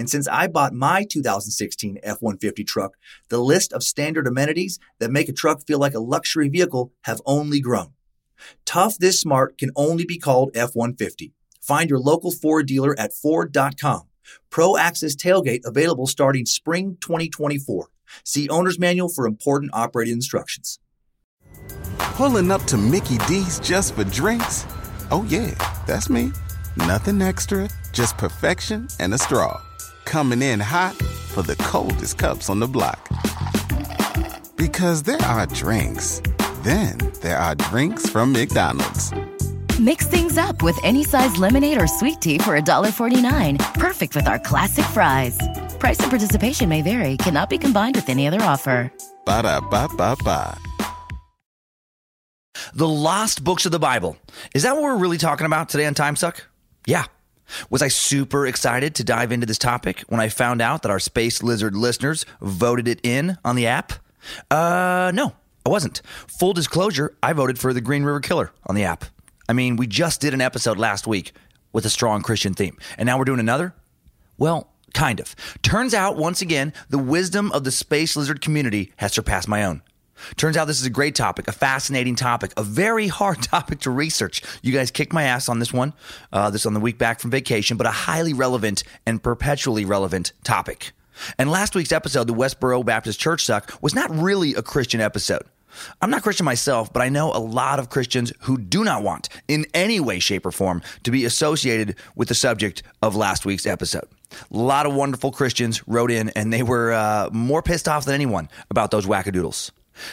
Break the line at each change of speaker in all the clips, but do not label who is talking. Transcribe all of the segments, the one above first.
And since I bought my 2016 F 150 truck, the list of standard amenities that make a truck feel like a luxury vehicle have only grown. Tough this smart can only be called F 150. Find your local Ford dealer at Ford.com. Pro Access Tailgate available starting spring 2024. See Owner's Manual for important operating instructions.
Pulling up to Mickey D's just for drinks? Oh, yeah, that's me. Nothing extra, just perfection and a straw. Coming in hot for the coldest cups on the block. Because there are drinks, then there are drinks from McDonald's.
Mix things up with any size lemonade or sweet tea for $1.49. Perfect with our classic fries. Price and participation may vary, cannot be combined with any other offer.
Ba da ba ba ba.
The lost books of the Bible. Is that what we're really talking about today on Time Suck? Yeah. Was I super excited to dive into this topic when I found out that our Space Lizard listeners voted it in on the app? Uh, no, I wasn't. Full disclosure, I voted for the Green River Killer on the app. I mean, we just did an episode last week with a strong Christian theme, and now we're doing another? Well, kind of. Turns out, once again, the wisdom of the Space Lizard community has surpassed my own. Turns out this is a great topic, a fascinating topic, a very hard topic to research. You guys kicked my ass on this one, uh, this on the week back from vacation, but a highly relevant and perpetually relevant topic. And last week's episode, the Westboro Baptist Church Suck, was not really a Christian episode. I'm not Christian myself, but I know a lot of Christians who do not want, in any way, shape, or form, to be associated with the subject of last week's episode. A lot of wonderful Christians wrote in, and they were uh, more pissed off than anyone about those wackadoodles.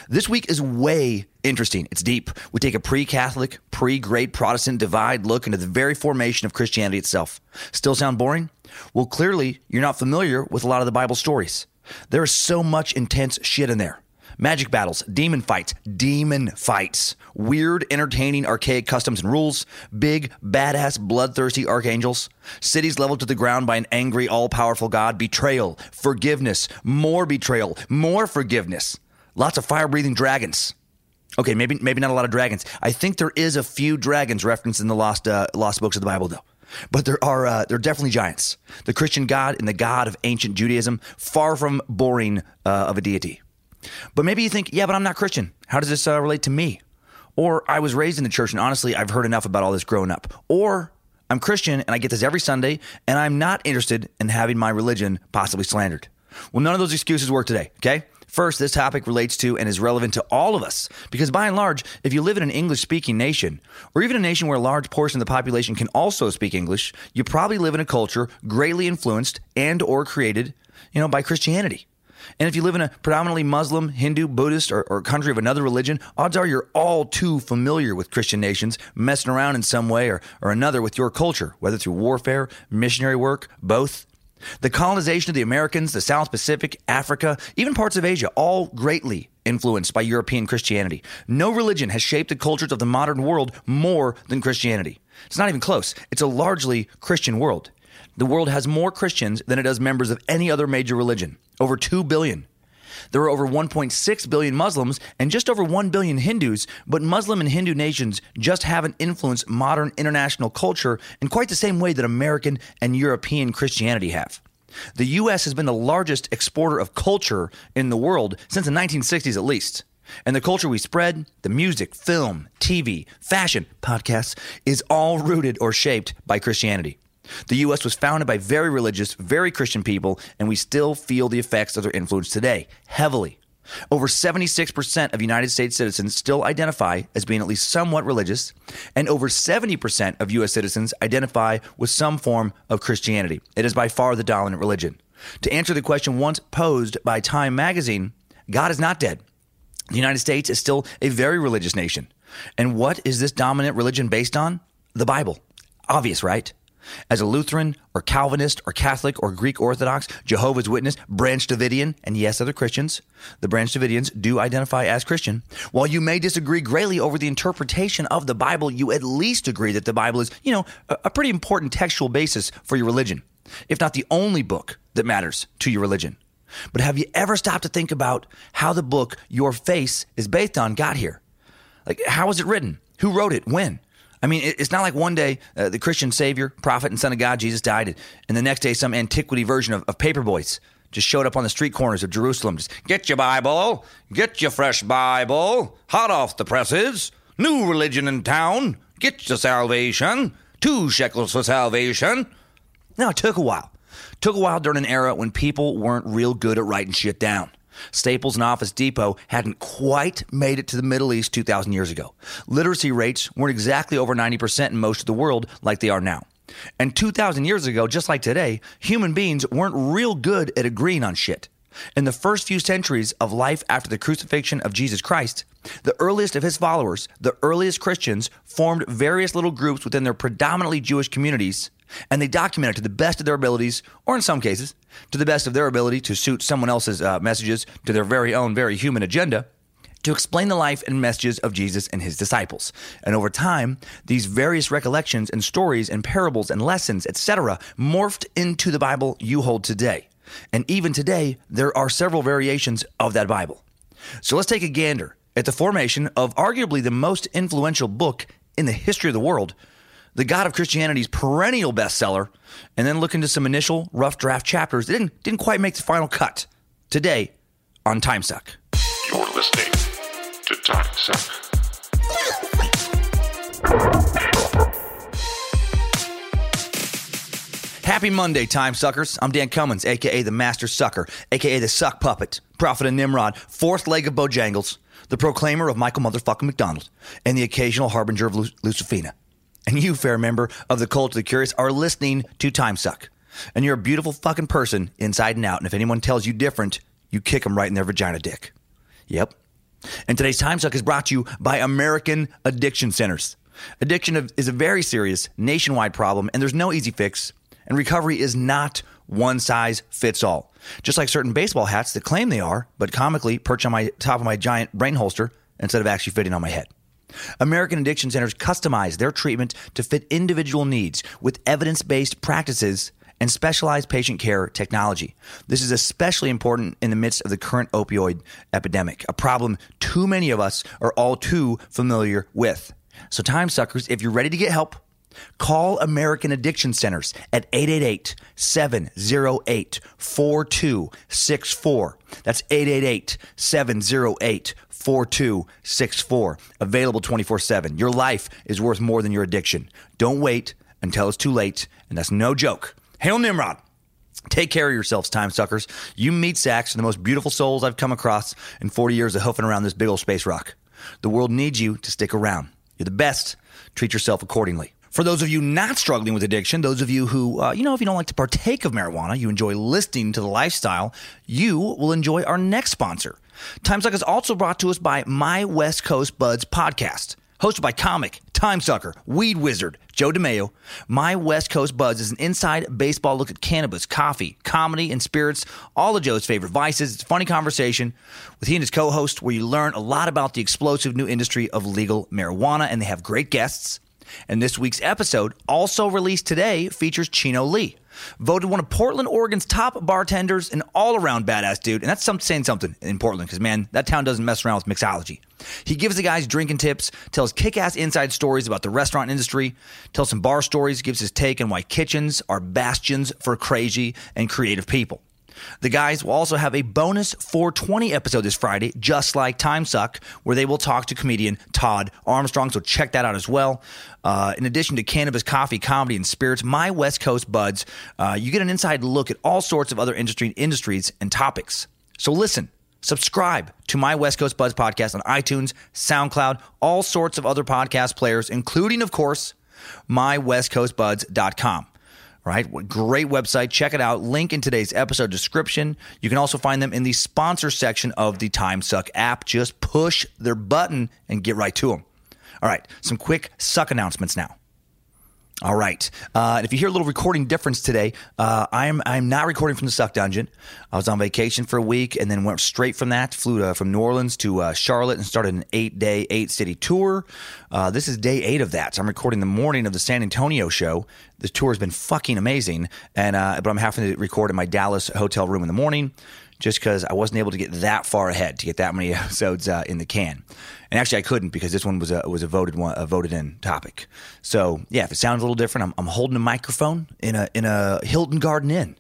This week is way interesting. It's deep. We take a pre Catholic, pre great Protestant divide look into the very formation of Christianity itself. Still sound boring? Well, clearly, you're not familiar with a lot of the Bible stories. There is so much intense shit in there. Magic battles, demon fights, demon fights, weird, entertaining, archaic customs and rules, big, badass, bloodthirsty archangels, cities leveled to the ground by an angry, all powerful God, betrayal, forgiveness, more betrayal, more forgiveness, lots of fire breathing dragons. Okay, maybe maybe not a lot of dragons. I think there is a few dragons referenced in the lost uh, lost books of the Bible, though. But there are uh, there are definitely giants. The Christian God and the God of ancient Judaism, far from boring uh, of a deity. But maybe you think, yeah, but I'm not Christian. How does this uh, relate to me? Or I was raised in the church and honestly, I've heard enough about all this growing up. Or I'm Christian and I get this every Sunday and I'm not interested in having my religion possibly slandered. Well, none of those excuses work today, okay? First, this topic relates to and is relevant to all of us because by and large, if you live in an English speaking nation, or even a nation where a large portion of the population can also speak English, you probably live in a culture greatly influenced and or created, you know, by Christianity. And if you live in a predominantly Muslim, Hindu, Buddhist, or, or, country of another religion, odds are you're all too familiar with Christian nations messing around in some way or, or another with your culture, whether through warfare, missionary work, both. The colonization of the Americans, the South Pacific, Africa, even parts of Asia, all greatly influenced by European Christianity. No religion has shaped the cultures of the modern world more than Christianity. It's not even close. It's a largely Christian world. The world has more Christians than it does members of any other major religion, over 2 billion. There are over 1.6 billion Muslims and just over 1 billion Hindus, but Muslim and Hindu nations just haven't influenced modern international culture in quite the same way that American and European Christianity have. The U.S. has been the largest exporter of culture in the world since the 1960s at least. And the culture we spread, the music, film, TV, fashion, podcasts, is all rooted or shaped by Christianity. The U.S. was founded by very religious, very Christian people, and we still feel the effects of their influence today, heavily. Over 76% of United States citizens still identify as being at least somewhat religious, and over 70% of U.S. citizens identify with some form of Christianity. It is by far the dominant religion. To answer the question once posed by Time magazine, God is not dead. The United States is still a very religious nation. And what is this dominant religion based on? The Bible. Obvious, right? As a Lutheran or Calvinist or Catholic or Greek Orthodox, Jehovah's Witness, Branch Davidian, and yes, other Christians, the Branch Davidians do identify as Christian. While you may disagree greatly over the interpretation of the Bible, you at least agree that the Bible is, you know, a, pretty important textual basis for your religion, if not the only book that matters to your religion. But have you ever stopped to think about how the book your face is based on got here? Like, how was it written? Who wrote it? When? I mean, it's not like one day uh, the Christian Savior, prophet, and Son of God, Jesus died, and the next day some antiquity version of, of Paperboys just showed up on the street corners of Jerusalem. Just get your Bible, get your fresh Bible, hot off the presses, new religion in town, get your salvation, two shekels for salvation. No, it took a while. It took a while during an era when people weren't real good at writing shit down. Staples and Office Depot hadn't quite made it to the Middle East 2,000 years ago. Literacy rates weren't exactly over 90% in most of the world like they are now. And 2,000 years ago, just like today, human beings weren't real good at agreeing on shit. In the first few centuries of life after the crucifixion of Jesus Christ, the earliest of his followers, the earliest Christians, formed various little groups within their predominantly Jewish communities and they documented to the best of their abilities, or in some cases, to the best of their ability to suit someone else's uh, messages to their very own, very human agenda, to explain the life and messages of Jesus and his disciples. And over time, these various recollections and stories and parables and lessons, etc., morphed into the Bible you hold today. And even today, there are several variations of that Bible. So let's take a gander at the formation of arguably the most influential book in the history of the world the God of Christianity's perennial bestseller, and then look into some initial rough draft chapters that didn't, didn't quite make the final cut. Today on Time Suck.
You're listening to Time
Happy Monday, time suckers. I'm Dan Cummins, aka the Master Sucker, aka the Suck Puppet, Prophet of Nimrod, fourth leg of Bojangles, the proclaimer of Michael Motherfucking McDonald, and the occasional harbinger of Lucifina and you, fair member of the cult of the curious, are listening to Time Suck. And you're a beautiful fucking person inside and out. And if anyone tells you different, you kick them right in their vagina dick. Yep. And today's Time Suck is brought to you by American Addiction Centers. Addiction is a very serious nationwide problem, and there's no easy fix. And recovery is not one size fits all. Just like certain baseball hats that claim they are, but comically perch on my top of my giant brain holster instead of actually fitting on my head. American Addiction Centers customize their treatment to fit individual needs with evidence based practices and specialized patient care technology. This is especially important in the midst of the current opioid epidemic, a problem too many of us are all too familiar with. So, time suckers, if you're ready to get help, Call American Addiction Centers at 888 708 4264. That's 888 708 4264. Available 24 7. Your life is worth more than your addiction. Don't wait until it's too late. And that's no joke. Hail Nimrod. Take care of yourselves, time suckers. You meat sacks are the most beautiful souls I've come across in 40 years of hoofing around this big old space rock. The world needs you to stick around. You're the best. Treat yourself accordingly. For those of you not struggling with addiction, those of you who, uh, you know, if you don't like to partake of marijuana, you enjoy listening to the lifestyle, you will enjoy our next sponsor. Time Suck is also brought to us by My West Coast Buds podcast. Hosted by comic, time sucker, weed wizard, Joe DeMayo, My West Coast Buds is an inside baseball look at cannabis, coffee, comedy, and spirits, all of Joe's favorite vices. It's a funny conversation with he and his co host where you learn a lot about the explosive new industry of legal marijuana, and they have great guests. And this week's episode, also released today, features Chino Lee, voted one of Portland, Oregon's top bartenders, an all around badass dude. And that's some, saying something in Portland because, man, that town doesn't mess around with mixology. He gives the guys drinking tips, tells kick ass inside stories about the restaurant industry, tells some bar stories, gives his take on why kitchens are bastions for crazy and creative people. The guys will also have a bonus 420 episode this Friday, just like Time Suck, where they will talk to comedian Todd Armstrong. So check that out as well. Uh, in addition to cannabis, coffee, comedy, and spirits, my West Coast buds, uh, you get an inside look at all sorts of other industry industries and topics. So listen Subscribe to my West Coast Buds podcast on iTunes, SoundCloud, all sorts of other podcast players, including, of course, mywestcoastbuds.com. Right? Great website. Check it out. Link in today's episode description. You can also find them in the sponsor section of the Time Suck app. Just push their button and get right to them. All right, some quick suck announcements now. All right. Uh, if you hear a little recording difference today, uh, I'm I'm not recording from the Suck Dungeon. I was on vacation for a week and then went straight from that. Flew to, from New Orleans to uh, Charlotte and started an eight day, eight city tour. Uh, this is day eight of that. So I'm recording the morning of the San Antonio show. The tour has been fucking amazing, and uh, but I'm having to record in my Dallas hotel room in the morning just because I wasn't able to get that far ahead to get that many episodes uh, in the can. And actually, I couldn't because this one was a was a voted one, a voted in topic. So yeah, if it sounds a little different, I'm, I'm holding a microphone in a in a Hilton Garden Inn.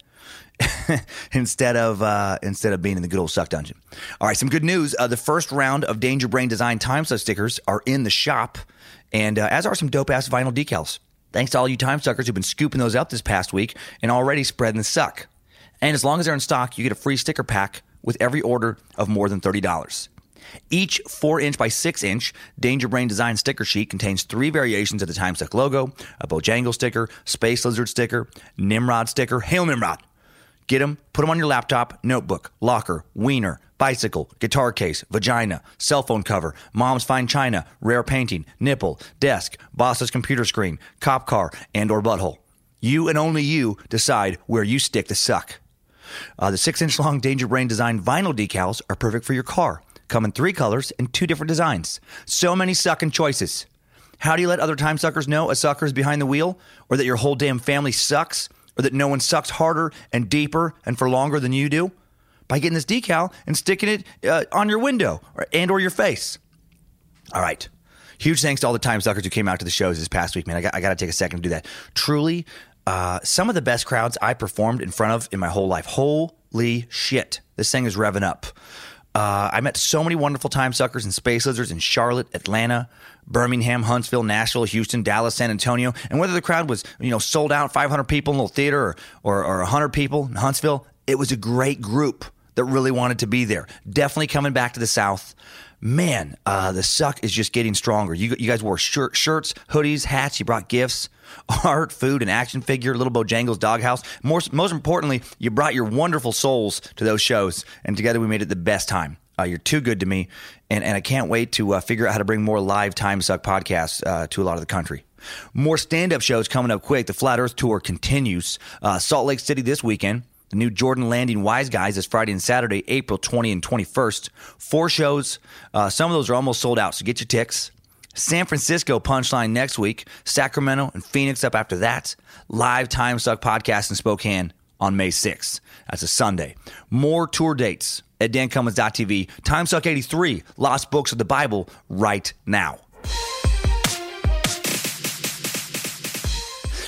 instead of uh, instead of being in the good old suck dungeon. All right, some good news. Uh, the first round of Danger Brain Design Time Suck stickers are in the shop, and uh, as are some dope ass vinyl decals. Thanks to all you time suckers who've been scooping those up this past week and already spreading the suck. And as long as they're in stock, you get a free sticker pack with every order of more than $30. Each 4 inch by 6 inch Danger Brain design sticker sheet contains three variations of the Time Suck logo a Bojangle sticker, Space Lizard sticker, Nimrod sticker. Hail Nimrod! Get them, put them on your laptop, notebook, locker, wiener, bicycle, guitar case, vagina, cell phone cover, mom's fine china, rare painting, nipple, desk, boss's computer screen, cop car, and or butthole. You and only you decide where you stick the suck. Uh, the six inch long Danger Brain design vinyl decals are perfect for your car. Come in three colors and two different designs. So many sucking choices. How do you let other time suckers know a sucker is behind the wheel, or that your whole damn family sucks, or that no one sucks harder and deeper and for longer than you do? By getting this decal and sticking it uh, on your window or, and or your face. All right. Huge thanks to all the time suckers who came out to the shows this past week, man. I got, I got to take a second to do that. Truly, uh, some of the best crowds I performed in front of in my whole life. Holy shit. This thing is revving up. Uh, I met so many wonderful time suckers and space lizards in Charlotte, Atlanta, Birmingham, Huntsville, Nashville, Houston, Dallas, San Antonio. And whether the crowd was, you know, sold out, 500 people in a little theater or, or, or 100 people in Huntsville, it was a great group that really wanted to be there. Definitely coming back to the South man, uh, the suck is just getting stronger. You, you guys wore shirt, shirts, hoodies, hats. You brought gifts, art, food, an action figure, little Bojangles doghouse. More, most importantly, you brought your wonderful souls to those shows, and together we made it the best time. Uh, you're too good to me, and, and I can't wait to uh, figure out how to bring more live Time Suck podcasts uh, to a lot of the country. More stand up shows coming up quick. The Flat Earth Tour continues. Uh, Salt Lake City this weekend. The new Jordan Landing Wise Guys is Friday and Saturday, April 20 and 21st. Four shows. Uh, some of those are almost sold out, so get your ticks. San Francisco Punchline next week. Sacramento and Phoenix up after that. Live Time Suck podcast in Spokane on May 6th. That's a Sunday. More tour dates at dancummins.tv. Time Suck 83, Lost Books of the Bible, right now.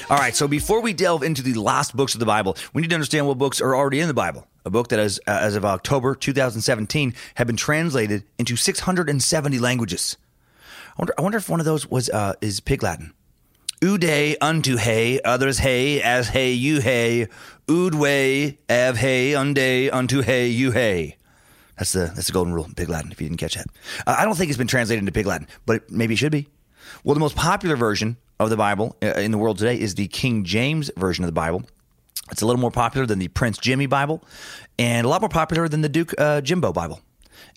All right, so before we delve into the lost books of the Bible, we need to understand what books are already in the Bible. A book that, is, uh, as of October 2017, had been translated into 670 languages. I wonder, I wonder if one of those was uh, is Pig Latin. Ude unto hay, others hay, as hay you hay. Ud way, av hay, unde unto hay you hay. That's the that's the golden rule in Pig Latin. If you didn't catch that, uh, I don't think it's been translated into Pig Latin, but it, maybe it should be. Well, the most popular version of the Bible uh, in the world today is the King James version of the Bible. It's a little more popular than the Prince Jimmy Bible, and a lot more popular than the Duke uh, Jimbo Bible.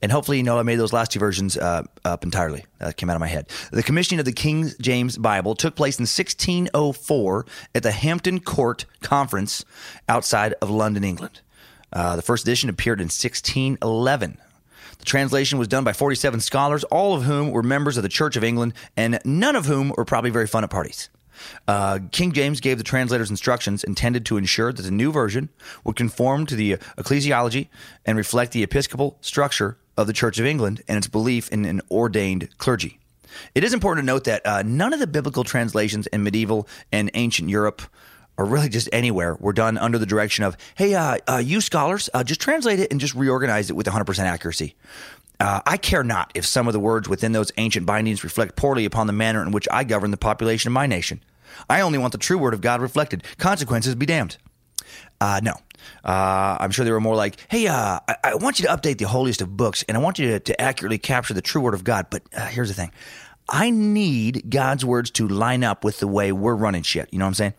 And hopefully, you know, I made those last two versions uh, up entirely. That came out of my head. The commissioning of the King James Bible took place in 1604 at the Hampton Court Conference outside of London, England. Uh, the first edition appeared in 1611. The translation was done by 47 scholars, all of whom were members of the Church of England, and none of whom were probably very fun at parties. Uh, King James gave the translators instructions intended to ensure that the new version would conform to the ecclesiology and reflect the episcopal structure of the Church of England and its belief in an ordained clergy. It is important to note that uh, none of the biblical translations in medieval and ancient Europe or really just anywhere were done under the direction of, hey, uh, uh, you scholars, uh, just translate it and just reorganize it with 100% accuracy. Uh, I care not if some of the words within those ancient bindings reflect poorly upon the manner in which I govern the population of my nation. I only want the true word of God reflected. Consequences be damned. Uh, no. Uh, I'm sure they were more like, hey, uh, I, I want you to update the holiest of books and I want you to, to accurately capture the true word of God. But uh, here's the thing I need God's words to line up with the way we're running shit. You know what I'm saying?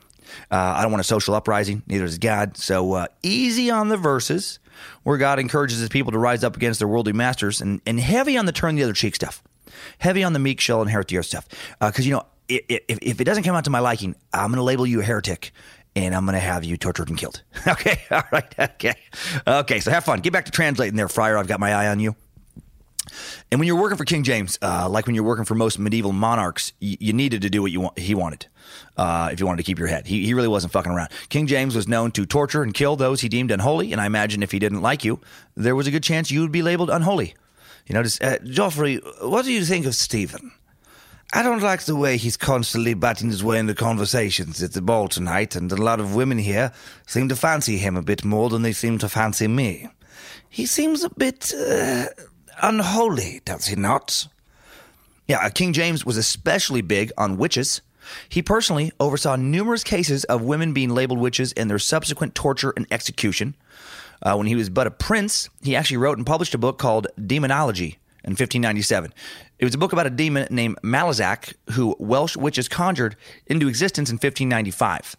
Uh, I don't want a social uprising, neither does God. So uh, easy on the verses where God encourages his people to rise up against their worldly masters and, and heavy on the turn the other cheek stuff. Heavy on the meek shall inherit the earth stuff. Because, you know, if, if it doesn't come out to my liking, I'm going to label you a heretic and I'm going to have you tortured and killed. okay. All right. Okay. Okay. So have fun. Get back to translating there, Friar. I've got my eye on you. And when you're working for King James, uh, like when you're working for most medieval monarchs, you, you needed to do what you want, he wanted uh, if you wanted to keep your head. He, he really wasn't fucking around. King James was known to torture and kill those he deemed unholy, and I imagine if he didn't like you, there was a good chance you would be labeled unholy. You know, uh, Joffrey, what do you think of Stephen? I don't like the way he's constantly butting his way into conversations at the ball tonight, and a lot of women here seem to fancy him a bit more than they seem to fancy me. He seems a bit uh, unholy, does he not? Yeah, uh, King James was especially big on witches. He personally oversaw numerous cases of women being labeled witches and their subsequent torture and execution. Uh, when he was but a prince, he actually wrote and published a book called Demonology in 1597. It was a book about a demon named Malazak, who Welsh witches conjured into existence in 1595.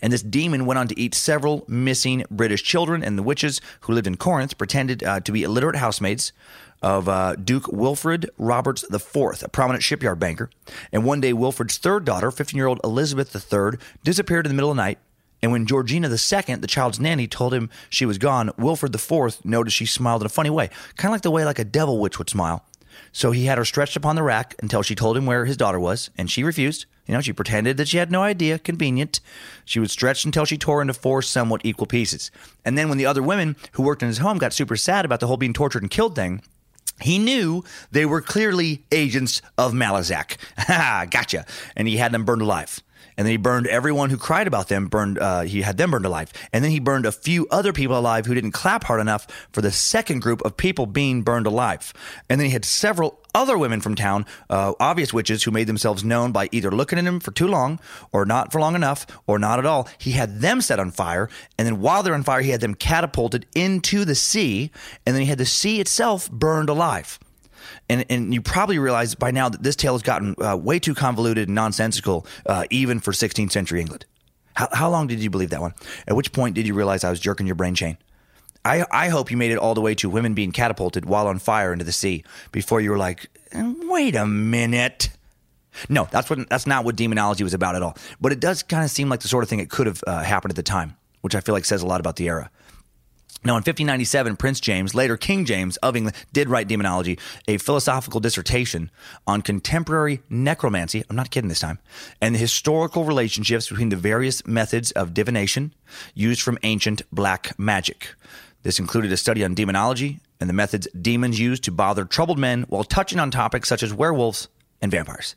And this demon went on to eat several missing British children, and the witches who lived in Corinth pretended uh, to be illiterate housemaids of uh, Duke Wilfred Roberts IV, a prominent shipyard banker. And one day, Wilfred's third daughter, 15 year old Elizabeth III, disappeared in the middle of the night. And when Georgina II, the child's nanny, told him she was gone, Wilfred IV noticed she smiled in a funny way, kind of like the way like a devil witch would smile. So he had her stretched upon the rack until she told him where his daughter was, and she refused. You know, she pretended that she had no idea. Convenient. She was stretched until she tore into four somewhat equal pieces. And then when the other women who worked in his home got super sad about the whole being tortured and killed thing, he knew they were clearly agents of Malazak. Ha, gotcha. And he had them burned alive and then he burned everyone who cried about them. Burned, uh, he had them burned alive, and then he burned a few other people alive who didn't clap hard enough for the second group of people being burned alive. And then he had several other women from town, uh, obvious witches, who made themselves known by either looking at him for too long, or not for long enough, or not at all. He had them set on fire, and then while they're on fire, he had them catapulted into the sea, and then he had the sea itself burned alive. And, and you probably realize by now that this tale has gotten uh, way too convoluted and nonsensical, uh, even for 16th century England. How, how long did you believe that one? At which point did you realize I was jerking your brain chain? I, I hope you made it all the way to women being catapulted while on fire into the sea before you were like, wait a minute. No, that's what that's not what demonology was about at all. But it does kind of seem like the sort of thing that could have uh, happened at the time, which I feel like says a lot about the era. Now, in 1597, Prince James, later King James of England, did write Demonology, a philosophical dissertation on contemporary necromancy. I'm not kidding this time, and the historical relationships between the various methods of divination used from ancient black magic. This included a study on demonology and the methods demons used to bother troubled men while touching on topics such as werewolves and vampires.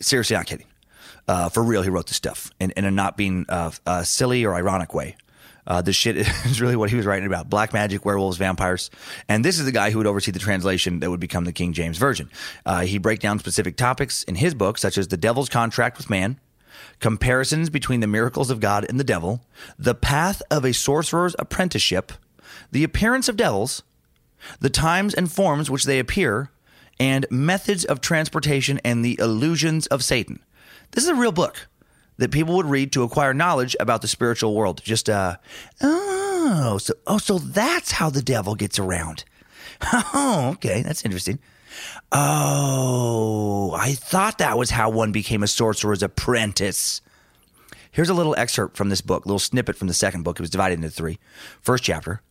Seriously, not kidding. Uh, for real, he wrote this stuff in, in a not being uh, a silly or ironic way. Uh, this shit is really what he was writing about black magic, werewolves, vampires. And this is the guy who would oversee the translation that would become the King James Version. Uh, he break down specific topics in his book, such as the devil's contract with man, comparisons between the miracles of God and the devil, the path of a sorcerer's apprenticeship, the appearance of devils, the times and forms which they appear, and methods of transportation and the illusions of Satan. This is a real book that people would read to acquire knowledge about the spiritual world. Just uh oh, so oh, so that's how the devil gets around. Oh, okay, that's interesting. Oh, I thought that was how one became a sorcerer's apprentice. Here's a little excerpt from this book, a little snippet from the second book. It was divided into three. First chapter.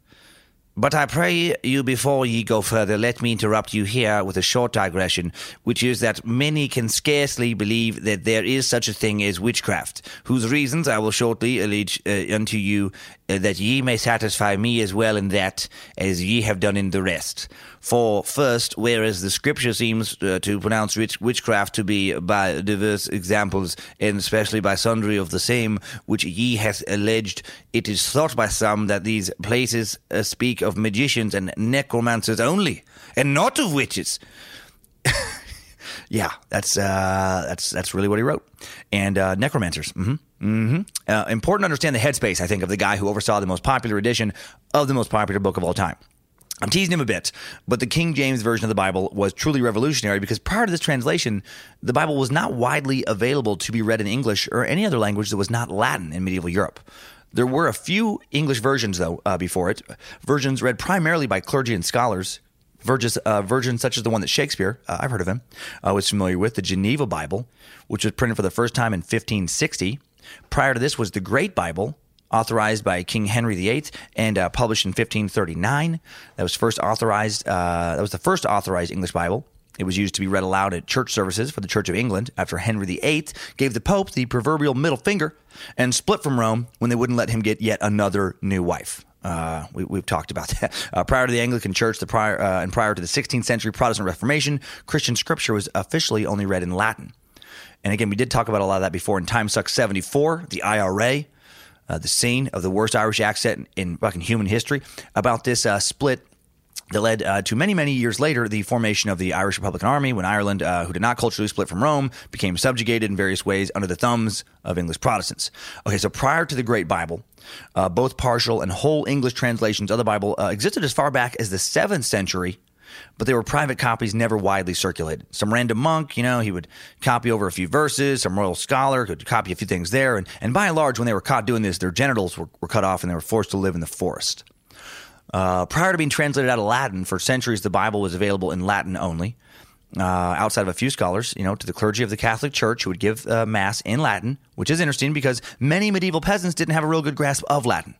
But I pray you, before ye go further, let me interrupt you here with a short digression, which is that many can scarcely believe that there is such a thing as witchcraft, whose reasons I will shortly allege uh, unto you, that ye may satisfy me as well in that as ye have done in the rest. For first, whereas the scripture seems uh, to pronounce witch- witchcraft to be by diverse examples, and especially by sundry of the same which ye hath alleged, it is thought by some that these places uh, speak of magicians and necromancers only, and not of witches. Yeah, that's uh, that's that's really what he wrote. And uh, necromancers. Mm-hmm. Mm-hmm. Uh, important to understand the headspace, I think, of the guy who oversaw the most popular edition of the most popular book of all time. I'm teasing him a bit, but the King James Version of the Bible was truly revolutionary because prior to this translation, the Bible was not widely available to be read in English or any other language that was not Latin in medieval Europe. There were a few English versions, though, uh, before it, versions read primarily by clergy and scholars. Uh, versions such as the one that Shakespeare, uh, I've heard of him, uh, was familiar with, the Geneva Bible, which was printed for the first time in 1560. Prior to this was the Great Bible, authorized by King Henry VIII and uh, published in 1539. That was first authorized. Uh, that was the first authorized English Bible. It was used to be read aloud at church services for the Church of England after Henry VIII gave the Pope the proverbial middle finger and split from Rome when they wouldn't let him get yet another new wife. Uh, we, have talked about that. Uh, prior to the Anglican Church, the prior uh, and prior to the 16th century Protestant Reformation, Christian scripture was officially only read in Latin. And again, we did talk about a lot of that before in Time Suck 74, the IRA, uh, the scene of the worst Irish accent in fucking human history, about this uh, split that led uh, to many, many years later the formation of the Irish Republican Army when Ireland, uh, who did not culturally split from Rome, became subjugated in various ways under the thumbs of English Protestants. Okay, so prior to the Great Bible, uh, both partial and whole English translations of the Bible uh, existed as far back as the 7th century but they were private copies never widely circulated. Some random monk, you know, he would copy over a few verses, some royal scholar could copy a few things there. And, and by and large, when they were caught doing this, their genitals were, were cut off and they were forced to live in the forest. Uh, prior to being translated out of Latin, for centuries the Bible was available in Latin only. Uh, outside of a few scholars, you know, to the clergy of the Catholic Church who would give uh, Mass in Latin, which is interesting because many medieval peasants didn't have a real good grasp of Latin.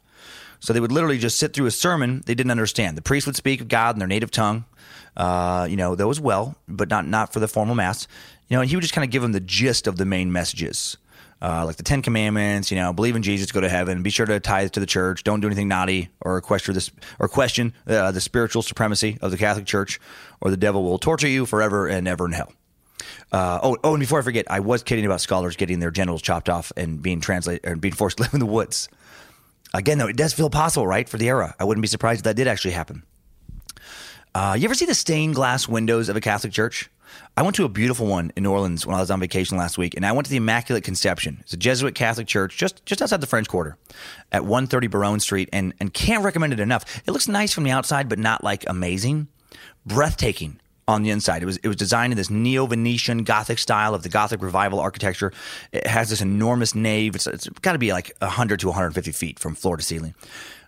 So they would literally just sit through a sermon they didn't understand. The priest would speak of God in their native tongue, uh, you know, those well, but not not for the formal mass. You know, and he would just kind of give them the gist of the main messages. Uh, like the Ten Commandments, you know, believe in Jesus, go to heaven. Be sure to tithe to the church. Don't do anything naughty or question this or question uh, the spiritual supremacy of the Catholic Church, or the devil will torture you forever and ever in hell. Uh, oh, oh, and before I forget, I was kidding about scholars getting their genitals chopped off and being translated and being forced to live in the woods. Again, though, it does feel possible, right, for the era. I wouldn't be surprised if that did actually happen. Uh, you ever see the stained glass windows of a Catholic church? I went to a beautiful one in New Orleans when I was on vacation last week, and I went to the Immaculate Conception. It's a Jesuit Catholic church just, just outside the French Quarter at 130 Baronne Street, and, and can't recommend it enough. It looks nice from the outside, but not like amazing. Breathtaking on the inside. It was it was designed in this neo Venetian Gothic style of the Gothic revival architecture. It has this enormous nave. It's, it's got to be like 100 to 150 feet from floor to ceiling.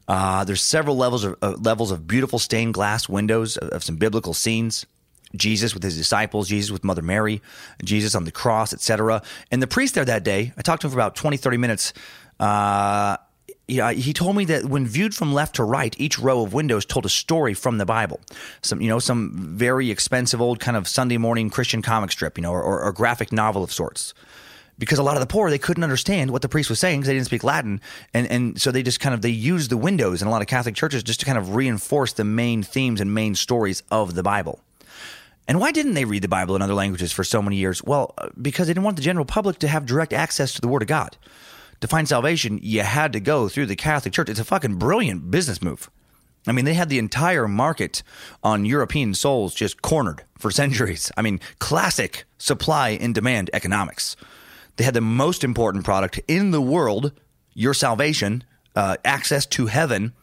Uh, there's several levels of uh, levels of beautiful stained glass windows of, of, some biblical scenes. Jesus with his disciples, Jesus with Mother Mary, Jesus on the cross, etc. And the priest there that day, I talked to him for about 20, 30 minutes. Uh, he told me that when viewed from left to right, each row of windows told a story from the Bible. Some, you know, some very expensive old kind of Sunday morning Christian comic strip, you know, or, or, or graphic novel of sorts because a lot of the poor they couldn't understand what the priest was saying because they didn't speak Latin, and and so they just kind of they used the windows in a lot of Catholic churches just to kind of reinforce the main themes and main stories of the Bible. And why didn't they read the Bible in other languages for so many years? Well, uh, because they didn't want the general public to have direct access to the Word of God. To find salvation, you had to go through the Catholic Church. It's a fucking brilliant business move. I mean, they had the entire market on European souls just cornered for centuries. I mean, classic supply and demand economics. They had the most important product in the world, your salvation, uh, access to heaven,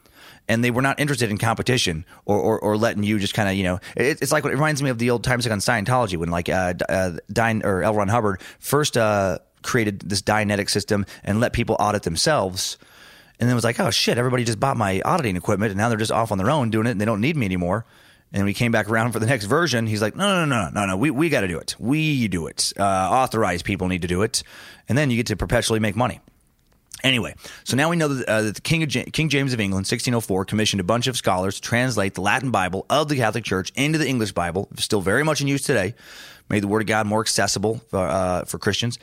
and they were not interested in competition or, or, or letting you just kind of, you know, it, it's like what it reminds me of the old times like on Scientology when like uh, uh, Dine, or L. Ron Hubbard first uh, created this Dianetic system and let people audit themselves. And then it was like, oh shit, everybody just bought my auditing equipment and now they're just off on their own doing it and they don't need me anymore. And we came back around for the next version. He's like, no, no, no, no, no, no. We, we got to do it. We do it. Uh, authorized people need to do it. And then you get to perpetually make money. Anyway, so now we know that, uh, that the King, King James of England, 1604, commissioned a bunch of scholars to translate the Latin Bible of the Catholic Church into the English Bible, still very much in use today, made the Word of God more accessible for, uh, for Christians.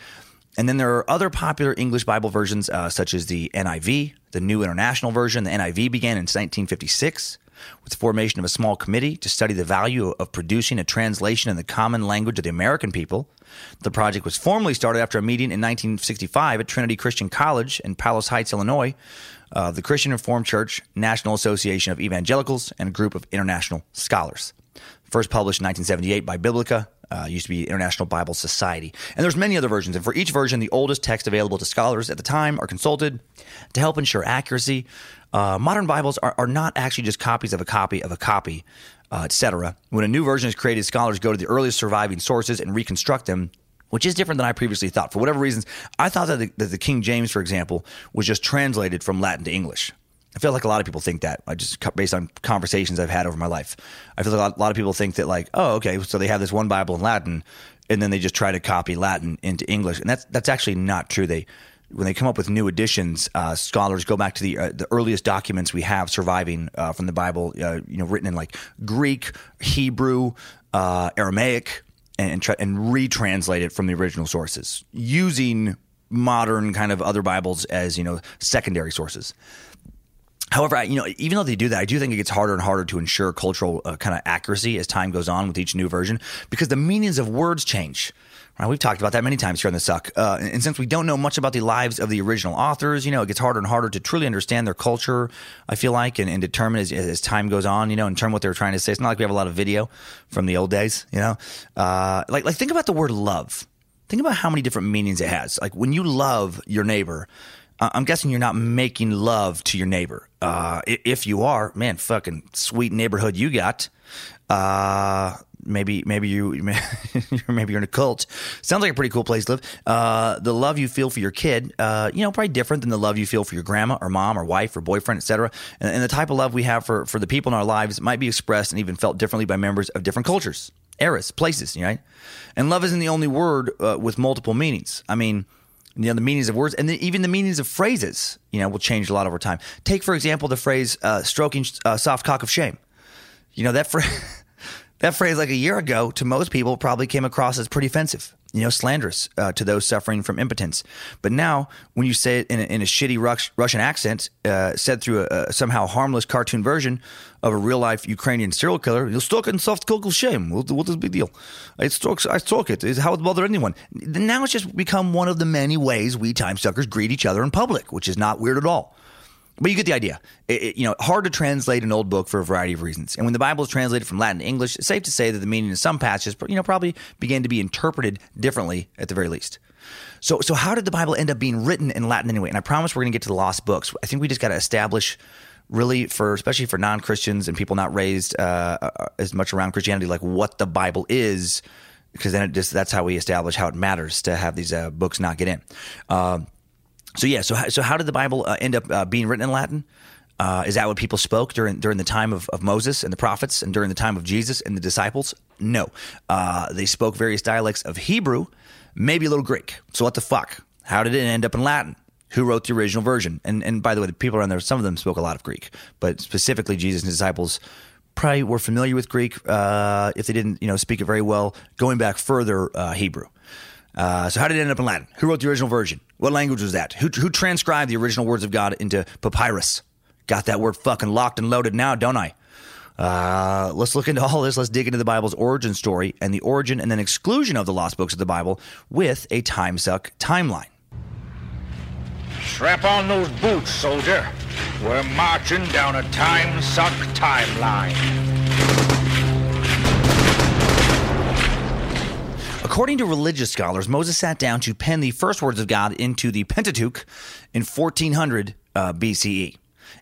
And then there are other popular English Bible versions, uh, such as the NIV, the New International Version. The NIV began in 1956 with the formation of a small committee to study the value of producing a translation in the common language of the American people. The project was formally started after a meeting in 1965 at Trinity Christian College in Palos Heights, Illinois, uh, the Christian Reformed Church, National Association of Evangelicals, and a group of international scholars. First published in 1978 by Biblica, Uh, used to be International Bible Society. And there's many other versions. And for each version, the oldest text available to scholars at the time are consulted to help ensure accuracy. Uh, modern Bibles are, are not actually just copies of a copy of a copy, uh, etc. When a new version is created, scholars go to the earliest surviving sources and reconstruct them which is different than I previously thought. For whatever reasons, I thought that the, that the, King James, for example, was just translated from Latin to English. I feel like a lot of people think that. I just based on conversations I've had over my life. I feel like a lot of people think that like, oh, okay, so they have this one Bible in Latin, and then they just try to copy Latin into English, and that's that's actually not true. They when they come up with new editions, uh, scholars go back to the uh, the earliest documents we have surviving uh, from the Bible, uh, you know, written in like Greek, Hebrew, uh, Aramaic, and try, and retranslate it from the original sources using modern kind of other Bibles as you know secondary sources. However, I, you know, even though they do that, I do think it gets harder and harder to ensure cultural uh, kind of accuracy as time goes on with each new version because the meanings of words change. Right? We've talked about that many times here on the Suck. Uh, and since we don't know much about the lives of the original authors, you know, it gets harder and harder to truly understand their culture, I feel like, and, and determine as, as, time goes on, you know, terms of what they were trying to say. It's not like we have a lot of video from the old days, you know? Uh, like, like, think about the word love. Think about how many different meanings it has. Like, when you love your neighbor, I'm guessing you're not making love to your neighbor. Uh, if you are, man, fucking sweet neighborhood you got. Uh, maybe maybe you maybe you're in a cult. Sounds like a pretty cool place to live. Uh, the love you feel for your kid, uh, you know, probably different than the love you feel for your grandma or mom or wife or boyfriend, etc. And, and the type of love we have for for the people in our lives might be expressed and even felt differently by members of different cultures, eras, places. Right? And love isn't the only word uh, with multiple meanings. I mean you know the meanings of words and the, even the meanings of phrases you know will change a lot over time take for example the phrase uh, stroking uh, soft cock of shame you know that phrase that phrase like a year ago to most people probably came across as pretty offensive you know, slanderous uh, to those suffering from impotence. But now, when you say it in a, in a shitty Rus- Russian accent, uh, said through a, a, somehow harmless cartoon version of a real life Ukrainian serial killer, you'll stalk in soft cocoa shame. What, what is the big deal? I stalk, I it. How would bother anyone? Now it's just become one of the many ways we time suckers greet each other in public, which is not weird at all. But you get the idea. It, it, you know, hard to translate an old book for a variety of reasons. And when the Bible is translated from Latin to English, it's safe to say that the meaning in some passages, you know, probably began to be interpreted differently at the very least. So, so how did the Bible end up being written in Latin anyway? And I promise we're going to get to the lost books. I think we just got to establish, really, for especially for non Christians and people not raised uh, uh, as much around Christianity, like what the Bible is, because then it just that's how we establish how it matters to have these uh, books not get in. Uh, so yeah, so so how did the Bible uh, end up uh, being written in Latin? Uh, is that what people spoke during during the time of, of Moses and the prophets and during the time of Jesus and the disciples? No, uh, they spoke various dialects of Hebrew, maybe a little Greek. So what the fuck? How did it end up in Latin? Who wrote the original version? And and by the way, the people around there, some of them spoke a lot of Greek, but specifically Jesus and disciples probably were familiar with Greek. Uh, if they didn't, you know, speak it very well, going back further, uh, Hebrew. Uh, so how did it end up in Latin? Who wrote the original version? What language was that? Who, who transcribed the original words of God into papyrus? Got that word fucking locked and loaded now, don't I? Uh, let's look into all this. Let's dig into the Bible's origin story and the origin and then exclusion of the lost books of the Bible with a time suck timeline.
Strap on those boots, soldier. We're marching down a time suck timeline.
According to religious scholars, Moses sat down to pen the first words of God into the Pentateuch in 1400 uh, BCE.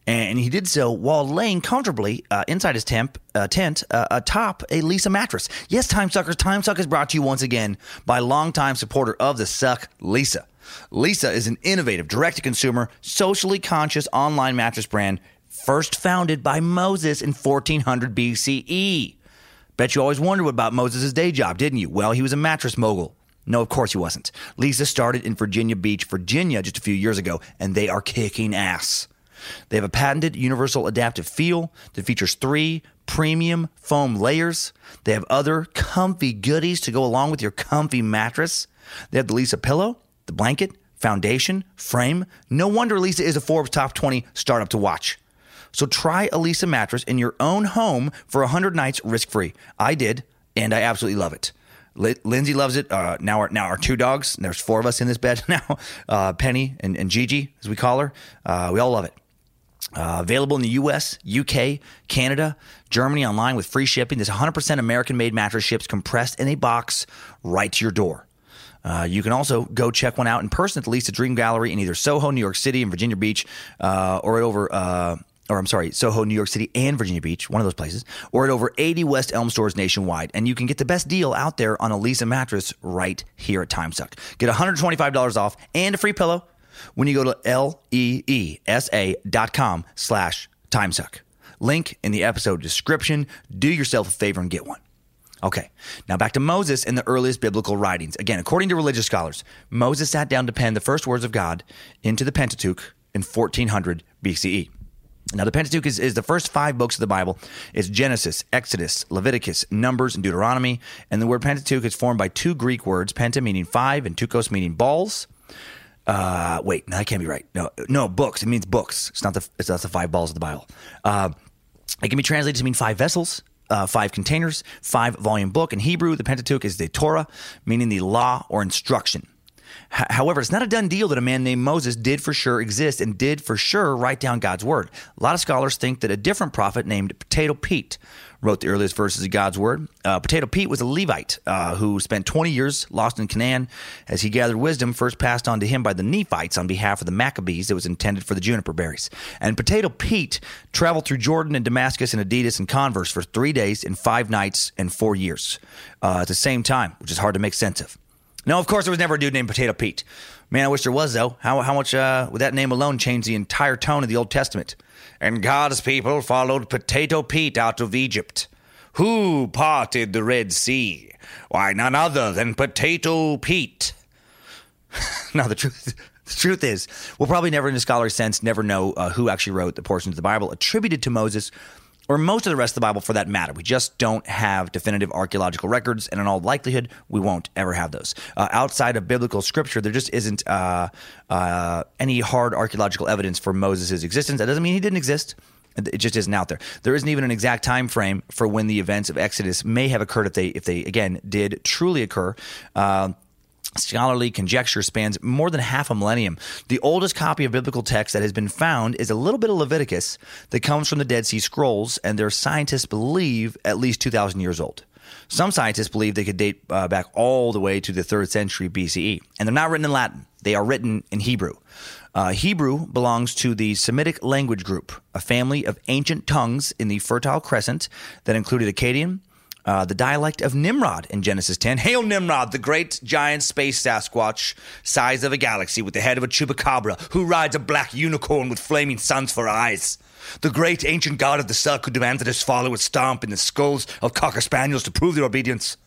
And he did so while laying comfortably uh, inside his temp, uh, tent uh, atop a Leesa mattress. Yes, Time Suckers, Time Suck is brought to you once again by longtime supporter of the Suck, Leesa. Leesa is an innovative, direct to consumer, socially conscious online mattress brand first founded by Moses in 1400 BCE. Bet you always wondered about Moses' day job, didn't you? Well, he was a mattress mogul. No, of course he wasn't. Leesa started in Virginia Beach, Virginia, just a few years ago, and they are kicking ass. They have a patented universal adaptive feel that features three premium foam layers. They have other comfy goodies to go along with your comfy mattress. They have the Leesa pillow, the blanket, foundation, frame. No wonder Leesa is a Forbes top 20 startup to watch. So try a Leesa mattress in your own home for 100 nights risk free. I did, and I absolutely love it. Lindsay loves it. Uh, now, our now our two dogs. There's four of us in this bed now. Uh, Penny and, and, Gigi, as we call her. Uh, we all love it. Uh, available in the US, UK, Canada, Germany online with free shipping. This 100% American made mattress ships compressed in a box right to your door. Uh, you can also go check one out in person at the Leesa Dream Gallery in either Soho, New York City, and Virginia Beach, uh, or over, or I'm sorry, Soho, New York City, and Virginia Beach, one of those places, or at over 80 West Elm stores nationwide. And you can get the best deal out there on a Leesa mattress right here at TimeSuck. Get $125 off and a free pillow when you go to L-E-E-S-A dot com slash TimeSuck. Link in the episode description. Do yourself a favor and get one. Okay, now back to Moses and the earliest biblical writings. Again, according to religious scholars, Moses sat down to pen the first words of God into the Pentateuch in 1400 BCE. Now, the Pentateuch is, is the first five books of the Bible. It's Genesis, Exodus, Leviticus, Numbers, and Deuteronomy. And the word Pentateuch is formed by two Greek words, penta meaning five and tukos meaning balls. Uh, wait, no, that can't be right. No, no, books. It means books. It's not the it's not the five balls of the Bible. Uh, it can be translated to mean five vessels, uh, five containers, five volume book. In Hebrew, the Pentateuch is the Torah, meaning the law or instruction. However, it's not a done deal that a man named Moses did for sure exist and did for sure write down God's word. A lot of scholars think that a different prophet named Potato Pete wrote the earliest verses of God's word. Uh, Potato Pete was a Levite uh, who spent 20 years lost in Canaan as he gathered wisdom first passed on to him by the Nephites on behalf of the Maccabees that was intended for the juniper berries. And Potato Pete traveled through Jordan and Damascus and Adidas and Converse for three days and five nights and four years uh, at the same time, which is hard to make sense of. No, of course, there was never a dude named Potato Pete. Man, I wish there was, though. How, how much uh, would that name alone change the entire tone of the Old Testament? And God's people followed Potato Pete out of Egypt. Who parted the Red Sea? Why, none other than Potato Pete. now the truth. The truth is, we'll probably never, in a scholarly sense, never know uh, who actually wrote the portions of the Bible attributed to Moses, or most of the rest of the Bible for that matter. We just don't have definitive archaeological records, and in all likelihood, we won't ever have those. Uh, outside of biblical scripture, there just isn't uh, uh, any hard archaeological evidence for Moses' existence. That doesn't mean he didn't exist. It just isn't out there. There isn't even an exact time frame for when the events of Exodus may have occurred if they, if they again, did truly occur. Uh, Scholarly conjecture spans more than half a millennium. The oldest copy of biblical text that has been found is a little bit of Leviticus that comes from the Dead Sea Scrolls, and their scientists believe at least 2,000 years old. Some scientists believe they could date uh, back all the way to the third century BCE, and they're not written in Latin. They are written in Hebrew. Uh, Hebrew belongs to the Semitic language group, a family of ancient tongues in the Fertile Crescent that included Akkadian, uh, the dialect of Nimrod in Genesis 10. Hail Nimrod, the great giant space Sasquatch, size of a galaxy with the head of a chupacabra, who rides a black unicorn with flaming suns for eyes. The great ancient god of the who demands that his followers stomp in the skulls of cocker spaniels to prove their obedience.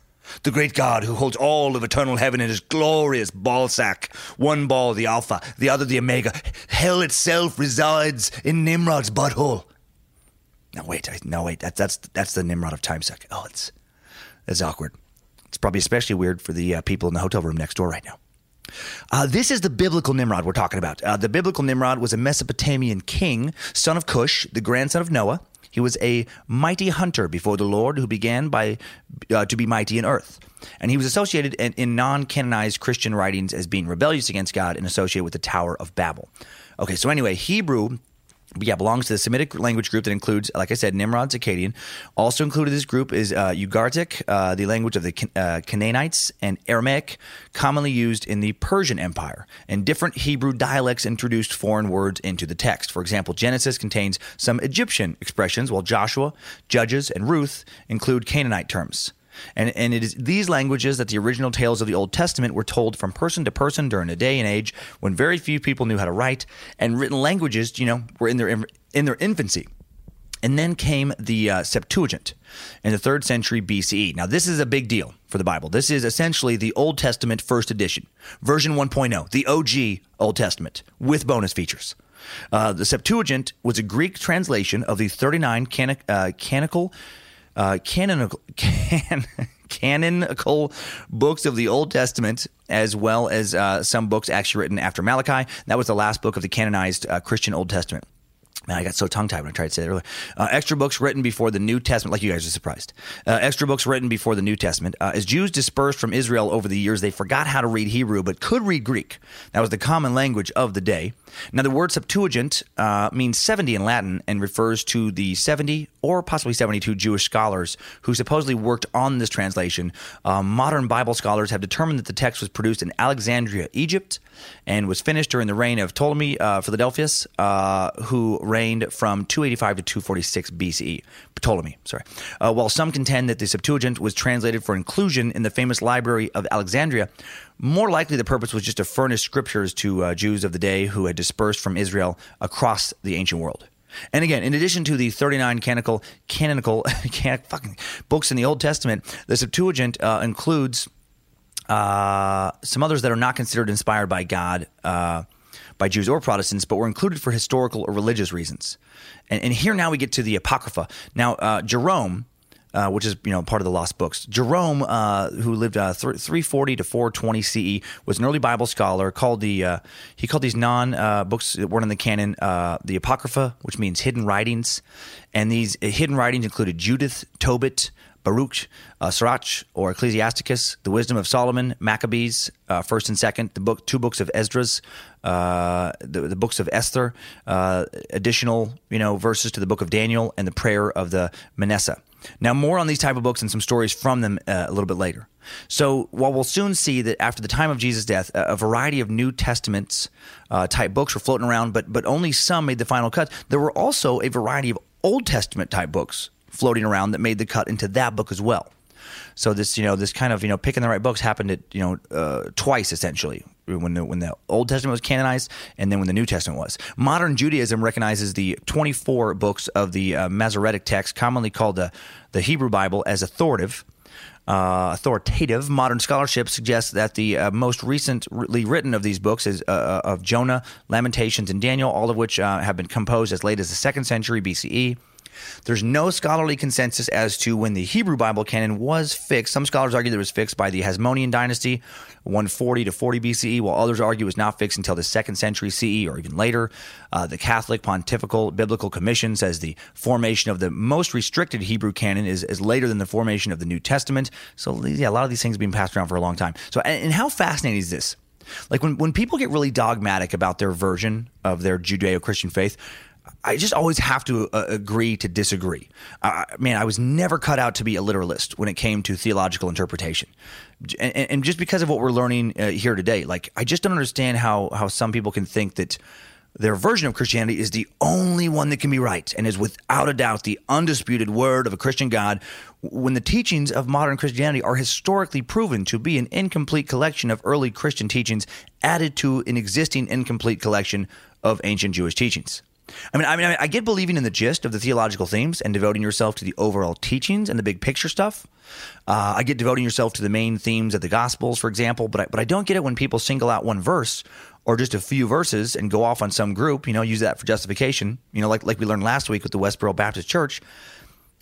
The great God who holds all of eternal heaven in his glorious ball sack. One ball, the Alpha, the other, the Omega. Hell itself resides in Nimrod's butthole. No, wait, I, no, wait. That's that's that's the Nimrod of TimeSuck. Oh, it's that's awkward. It's probably especially weird for the uh, people in the hotel room next door right now. Uh, this is the biblical Nimrod we're talking about. Uh, the biblical Nimrod was a Mesopotamian king, son of Cush, the grandson of Noah. He was a mighty hunter before the Lord, who began by uh, to be mighty in earth, and he was associated in, in non-canonized Christian writings as being rebellious against God and associated with the Tower of Babel. Okay, so anyway, Hebrew yeah, belongs to the Semitic language group that includes, like I said, Nimrod's Akkadian. Also included in this group is uh, Ugartic, uh, the language of the uh, Canaanites, and Aramaic, commonly used in the Persian Empire. And different Hebrew dialects introduced foreign words into the text. For example, Genesis contains some Egyptian expressions, while Joshua, Judges, and Ruth include Canaanite terms. And, and it is these languages that the original tales of the Old Testament were told from person to person during a day and age when very few people knew how to write, and written languages, you know, were in their in their infancy. And then came the uh, Septuagint in the third century BCE. Now, this is a big deal for the Bible. This is essentially the Old Testament first edition, version 1.0, the OG Old Testament with bonus features. Uh, the Septuagint was a Greek translation of the 39 can- uh, canonical uh, canonical, can, canonical books of the Old Testament, as well as uh, some books actually written after Malachi. That was the last book of the canonized uh, Christian Old Testament. Man, I got so tongue tied when I tried to say that earlier. Uh, extra books written before the New Testament, like you guys are surprised. Uh, extra books written before the New Testament. Uh, as Jews dispersed from Israel over the years, they forgot how to read Hebrew, but could read Greek. That was the common language of the day. Now, the word Septuagint uh, means 70 in Latin and refers to the 70 or possibly 72 Jewish scholars who supposedly worked on this translation. Uh, modern Bible scholars have determined that the text was produced in Alexandria, Egypt, and was finished during the reign of Ptolemy uh, Philadelphus, uh, who reigned from 285 to 246 BCE. Ptolemy, sorry. Uh, while some contend that the Septuagint was translated for inclusion in the famous Library of Alexandria, more likely the purpose was just to furnish scriptures to uh, Jews of the day who had dispersed from Israel across the ancient world. And again, in addition to the 39 canonical, canonical can, fucking books in the Old Testament, the Septuagint uh, includes uh, some others that are not considered inspired by God uh, by Jews or Protestants, but were included for historical or religious reasons. And, and here now we get to the Apocrypha. Now, uh, Jerome, uh, which is you know part of the lost books. Jerome, uh, who lived uh, th- 340 to 420 CE, was an early Bible scholar. Called the uh, he called these non uh, books that weren't in the canon uh, the Apocrypha, which means hidden writings. And these hidden writings included Judith, Tobit, Baruch, uh, Sirach, or Ecclesiasticus, the Wisdom of Solomon, Maccabees, uh, First and Second, the book, two books of Esdras, uh, the, the books of Esther, additional you know verses to the book of Daniel, and the prayer of the Manasseh. Now, more on these type of books and some stories from them uh, a little bit later. So, while we'll soon see that after the time of Jesus' death, a, variety of New Testaments uh, type books were floating around, but but only some made the final cut. There were also a variety of Old Testament type books floating around that made the cut into that book as well. So this, you know, this kind of, you know, picking the right books happened at, you know, uh, twice essentially when the when the Old Testament was canonized and then when the New Testament was. Modern Judaism recognizes the 24 books of the uh, Masoretic text, commonly called the the Hebrew Bible, as authoritative. Uh, authoritative modern scholarship suggests that the uh, most recently written of these books is uh, of Jonah, Lamentations, and Daniel, all of which uh, have been composed as late as the second century BCE. There's no scholarly consensus as to when the Hebrew Bible canon was fixed. Some scholars argue that it was fixed by the Hasmonean dynasty, 140 to 40 BCE, while others argue it was not fixed until the second century CE or even later. Uh, the Catholic Pontifical Biblical Commission says the formation of the most restricted Hebrew canon is, is later than the formation of the New Testament. So, yeah, a lot of these things have been passed around for a long time. So, and, and how fascinating is this? Like when, when people get really dogmatic about their version of their Judeo Christian faith, I just always have to uh, agree to disagree. Uh, man, I was never cut out to be a literalist when it came to theological interpretation, and, and just because of what we're learning uh, here today, like I just don't understand how how some people can think that their version of Christianity is the only one that can be right and is without a doubt the undisputed word of a Christian God when the teachings of modern Christianity are historically proven to be an incomplete collection of early Christian teachings added to an existing incomplete collection of ancient Jewish teachings. I mean, I mean, I get believing in the gist of the theological themes and devoting yourself to the overall teachings and the big picture stuff. Uh, I get devoting yourself to the main themes of the Gospels, for example. But I, but I don't get it when people single out one verse or just a few verses and go off on some group. You know, use that for justification. You know, like like we learned last week with the Westboro Baptist Church,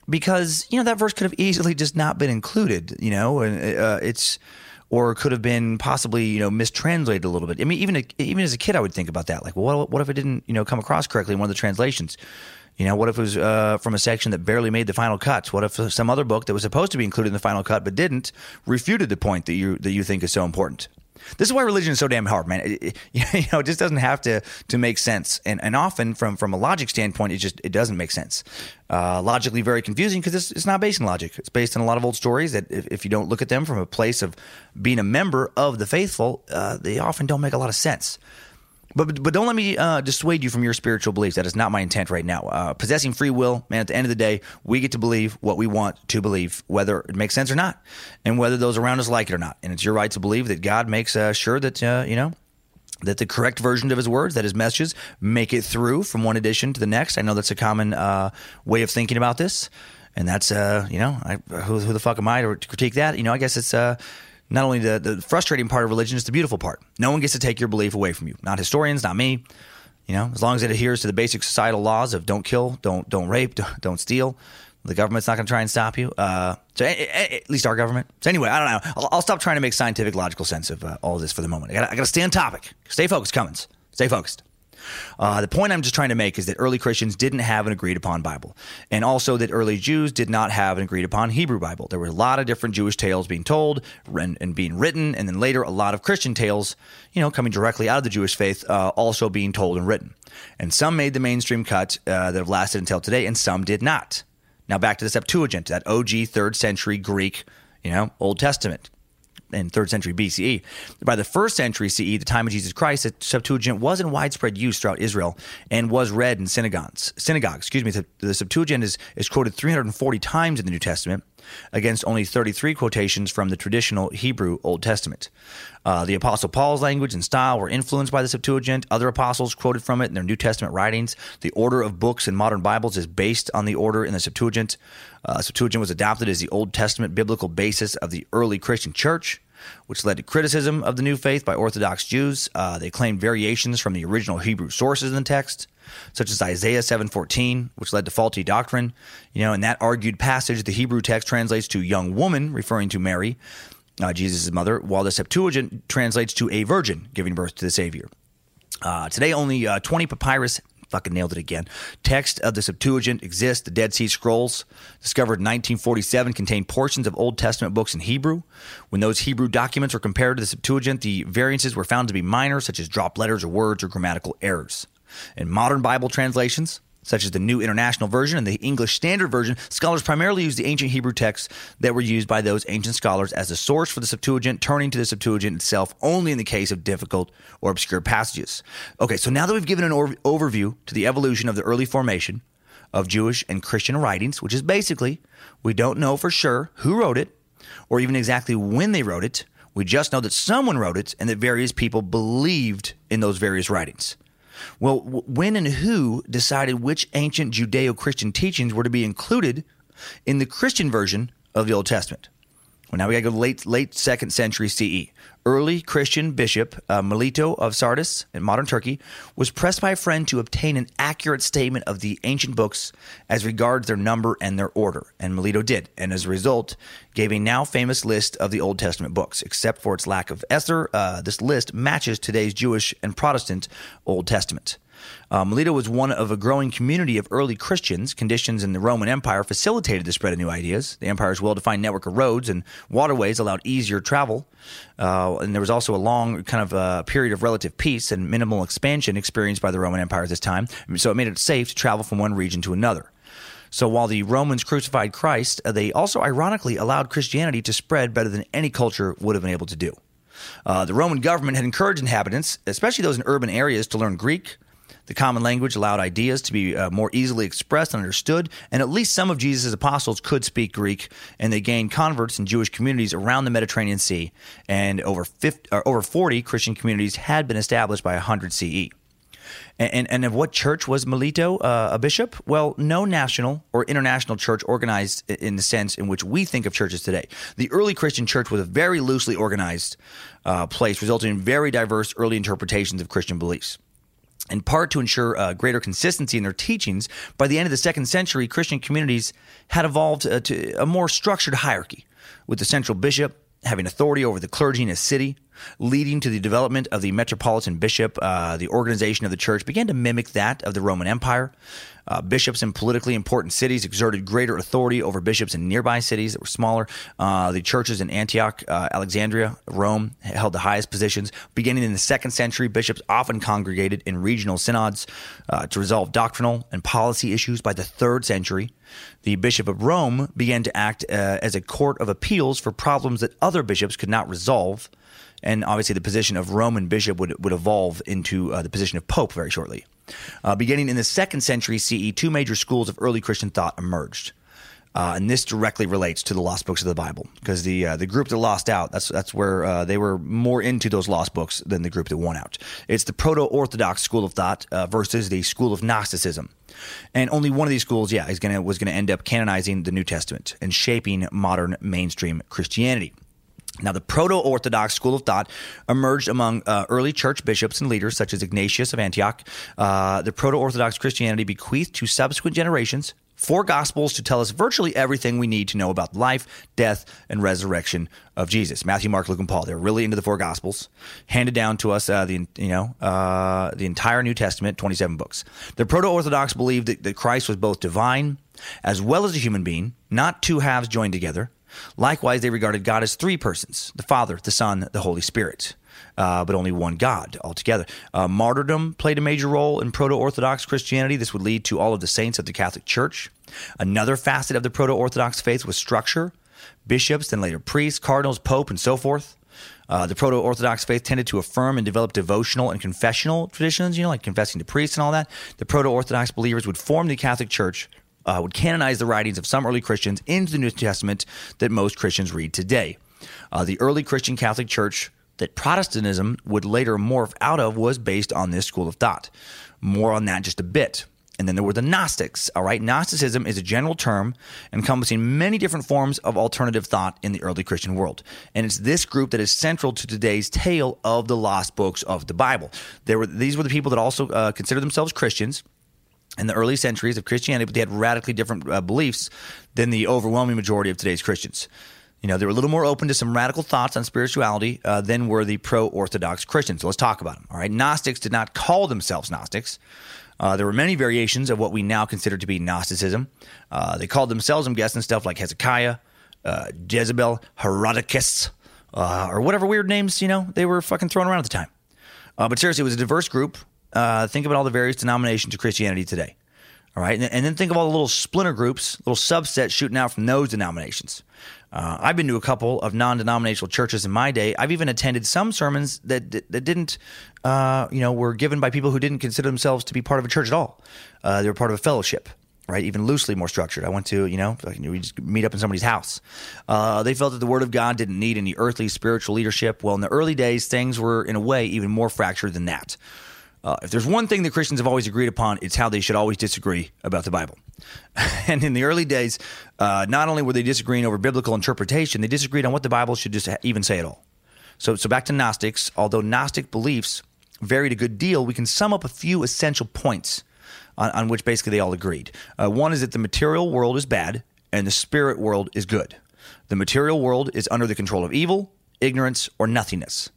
because you know that verse could have easily just not been included. You know, and uh, it's or could have been possibly you know mistranslated a little bit. I mean, even even as a kid, I would think about that. Like, well, what, what if it didn't you know come across correctly in one of the translations? You know, what if it was uh, from a section that barely made the final cuts? What if some other book that was supposed to be included in the final cut but didn't refuted the point that you that you think is so important? This is why religion is so damn hard, man. It, it, you know, it just doesn't have to to make sense, and and often from from a logic standpoint, it just it doesn't make sense. Uh, logically, very confusing because it's, it's not based in logic. It's based on a lot of old stories that if, if you don't look at them from a place of being a member of the faithful, uh, they often don't make a lot of sense. But, but don't let me uh, dissuade you from your spiritual beliefs. That is not my intent right now. Uh, possessing free will, man, at the end of the day, we get to believe what we want to believe, whether it makes sense or not, and whether those around us like it or not. And it's your right to believe that God makes uh, sure that, uh, you know, that the correct version of his words, that his messages make it through from one edition to the next. I know that's a common uh, way of thinking about this. And that's, uh, you know, I, who, who, the fuck am I to critique that? You know, I guess it's not only the, the frustrating part of religion, it's the beautiful part. No one gets to take your belief away from you. Not historians, not me. You know, as long as it adheres to the basic societal laws of don't kill, don't don't rape, don't, don't steal, the government's not going to try and stop you. Uh, so at least our government. So anyway, I don't know. I'll, I'll stop trying to make scientific, logical sense of uh, all of this for the moment. I got to stay on topic. Stay focused, Cummins. Stay focused. Uh, the point I'm just trying to make is that early Christians didn't have an agreed upon Bible, and also that early Jews did not have an agreed upon Hebrew Bible. There were a lot of different Jewish tales being told and, being written, and then later a lot of Christian tales, you know, coming directly out of the Jewish faith, uh, also being told and written. And some made the mainstream cut uh, that have lasted until today, and some did not. Now back to the Septuagint, that OG third century Greek, you know, Old Testament in third century BCE. By the first century CE, the time of Jesus Christ, the Septuagint was in widespread use throughout Israel and was read in synagogues. Synagogues, excuse me. The, the Septuagint is, is quoted 340 times in the New Testament against only 33 quotations from the traditional Hebrew Old Testament. Uh, the Apostle Paul's language and style were influenced by the Septuagint. Other apostles quoted from it in their New Testament writings. The order of books in modern Bibles is based on the order in the Septuagint. Uh, Septuagint was adopted as the Old Testament biblical basis of the early Christian church which led to criticism of the new faith by Orthodox Jews. Uh, they claimed variations from the original Hebrew sources in the text, such as Isaiah 7:14, which led to faulty doctrine. You know, in that argued passage, the Hebrew text translates to "young woman," referring to Mary, uh, Jesus' mother, while the Septuagint translates to "a virgin," giving birth to the Savior. Uh, today, only uh, 20 papyrus fucking nailed it again. Text of the Septuagint exists. The Dead Sea Scrolls, discovered in 1947, contain portions of Old Testament books in Hebrew. When those Hebrew documents were compared to the Septuagint, the variances were found to be minor, such as dropped letters or words or grammatical errors. In modern Bible translations, such as the New International Version and the English Standard Version, scholars primarily use the ancient Hebrew texts that were used by those ancient scholars as the source for the Septuagint, turning to the Septuagint itself only in the case of difficult or obscure passages. Okay, so now that we've given an overview to the evolution of the early formation of Jewish and Christian writings, which is basically we don't know for sure who wrote it or even exactly when they wrote it. We just know that someone wrote it and that various people believed in those various writings. Well, when and who decided which ancient Judeo Christian teachings were to be included in the Christian version of the Old Testament? Well, now we got to go late late second century CE. Early Christian bishop uh, Melito of Sardis in modern Turkey was pressed by a friend to obtain an accurate statement of the ancient books as regards their number and their order, and Melito did, and as a result, gave a now famous list of the Old Testament books. Except for its lack of Esther, uh, this list matches today's Jewish and Protestant Old Testament. Uh, Melito was one of a growing community of early Christians. Conditions in the Roman Empire facilitated the spread of new ideas. The empire's well defined network of roads and waterways allowed easier travel. Uh, and there was also a long kind of uh, period of relative peace and minimal expansion experienced by the Roman Empire at this time. So it made it safe to travel from one region to another. So while the Romans crucified Christ, uh, they also ironically allowed Christianity to spread better than any culture would have been able to do. Uh, the Roman government had encouraged inhabitants, especially those in urban areas, to learn Greek, the common language allowed ideas to be uh, more easily expressed and understood, and at least some of Jesus' apostles could speak Greek, and they gained converts in Jewish communities around the Mediterranean Sea, and over 50, over 40 Christian communities had been established by 100 CE. And, and, and, of what church was Melito uh, a bishop? Well, no national or international church organized in the sense in which we think of churches today. The early Christian church was a very loosely organized uh, place, resulting in very diverse early interpretations of Christian beliefs in part to ensure uh, greater consistency in their teachings, by the end of the second century, Christian communities had evolved uh, to a more structured hierarchy, with the central bishop having authority over the clergy in a city, leading to the development of the metropolitan bishop. Uh, the organization of the church began to mimic that of the Roman Empire. Uh, bishops in politically important cities exerted greater authority over bishops in nearby cities that were smaller. Uh, the churches in Antioch, uh, Alexandria, Rome held the highest positions. Beginning in the second century, bishops often congregated in regional synods uh, to resolve doctrinal and policy issues. By the third century, the Bishop of Rome began to act uh, as a court of appeals for problems that other bishops could not resolve. And obviously, the position of Roman bishop would, would evolve into uh, the position of pope very shortly. Uh, beginning in the second century CE, two major schools of early Christian thought emerged. Uh, and this directly relates to the lost books of the Bible because the uh, the group that lost out that's that's where uh, they were more into those lost books than the group that won out. It's the proto-orthodox school of thought uh, versus the school of Gnosticism, and only one of these schools, yeah, is gonna was gonna end up canonizing the New Testament and shaping modern mainstream Christianity. Now, the proto Orthodox school of thought emerged among uh, early church bishops and leaders such as Ignatius of Antioch. Uh, the proto Orthodox Christianity bequeathed to subsequent generations Four gospels to tell us virtually everything we need to know about the life, death, and resurrection of Jesus. Matthew, Mark, Luke, and Paul. They're really into the four gospels, handed down to us uh, the you know uh, the entire New Testament, twenty seven books. The proto Orthodox believed that, that Christ was both divine as well as a human being, not two halves joined together. Likewise, they regarded God as three persons: the Father, the Son, the Holy Spirit uh, but only one God altogether. Uh, martyrdom played a major role in Proto Orthodox Christianity. This would lead to all of the saints of the Catholic Church. Another facet of the Proto Orthodox faith was structure bishops, then later priests, cardinals, pope, and so forth. Uh, the Proto Orthodox faith tended to affirm and develop devotional and confessional traditions, you know, like confessing to priests and all that. The Proto Orthodox believers would form the Catholic Church, uh, would canonize the writings of some early Christians into the New Testament that most Christians read today. Uh, the early Christian Catholic Church that Protestantism would later morph out of was based on this school of thought. More on that just a bit. And then there were the Gnostics. All right, Gnosticism is a general term encompassing many different forms of alternative thought in the early Christian world. And it's this group that is central to today's tale of the lost books of the Bible. There were these were the people that also uh, considered themselves Christians in the early centuries of Christianity, but they had radically different uh, beliefs than the overwhelming majority of today's Christians. You know, they were a little more open to some radical thoughts on spirituality uh, than were the pro Orthodox Christians. So let's talk about them. All right. Gnostics did not call themselves Gnostics. Uh, there were many variations of what we now consider to be Gnosticism. Uh, they called themselves, I'm guessing, stuff like Hezekiah, uh, Jezebel, Herodotus, uh, or whatever weird names, you know, they were fucking throwing around at the time. Uh, but seriously, it was a diverse group. Think about all the various denominations of Christianity today. All right. And, and, then think of all the little splinter groups, little subsets shooting out from those denominations. Uh, I've been to a couple of non-denominational churches in my day. I've even attended some sermons that that, that didn't, uh, you know, were given by people who didn't consider themselves to be part of a church at all. Uh, they were part of a fellowship, right? Even loosely more structured. I went to, you know, we just meet up in somebody's house. Uh, they felt that the Word of God didn't need any earthly spiritual leadership. Well, in the early days, things were in a way even more fractured than that. Uh, if there's one thing that Christians have always agreed upon, it's how they should always disagree about the Bible. and in the early days, uh, not only were they disagreeing over biblical interpretation, they disagreed on what the Bible should just even say at all. So, so back to Gnostics. Although Gnostic beliefs varied a good deal, we can sum up a few essential points on, on which basically they all agreed. Uh, one is that the material world is bad and the spirit world is good. The material world is under the control of evil, ignorance, or nothingness.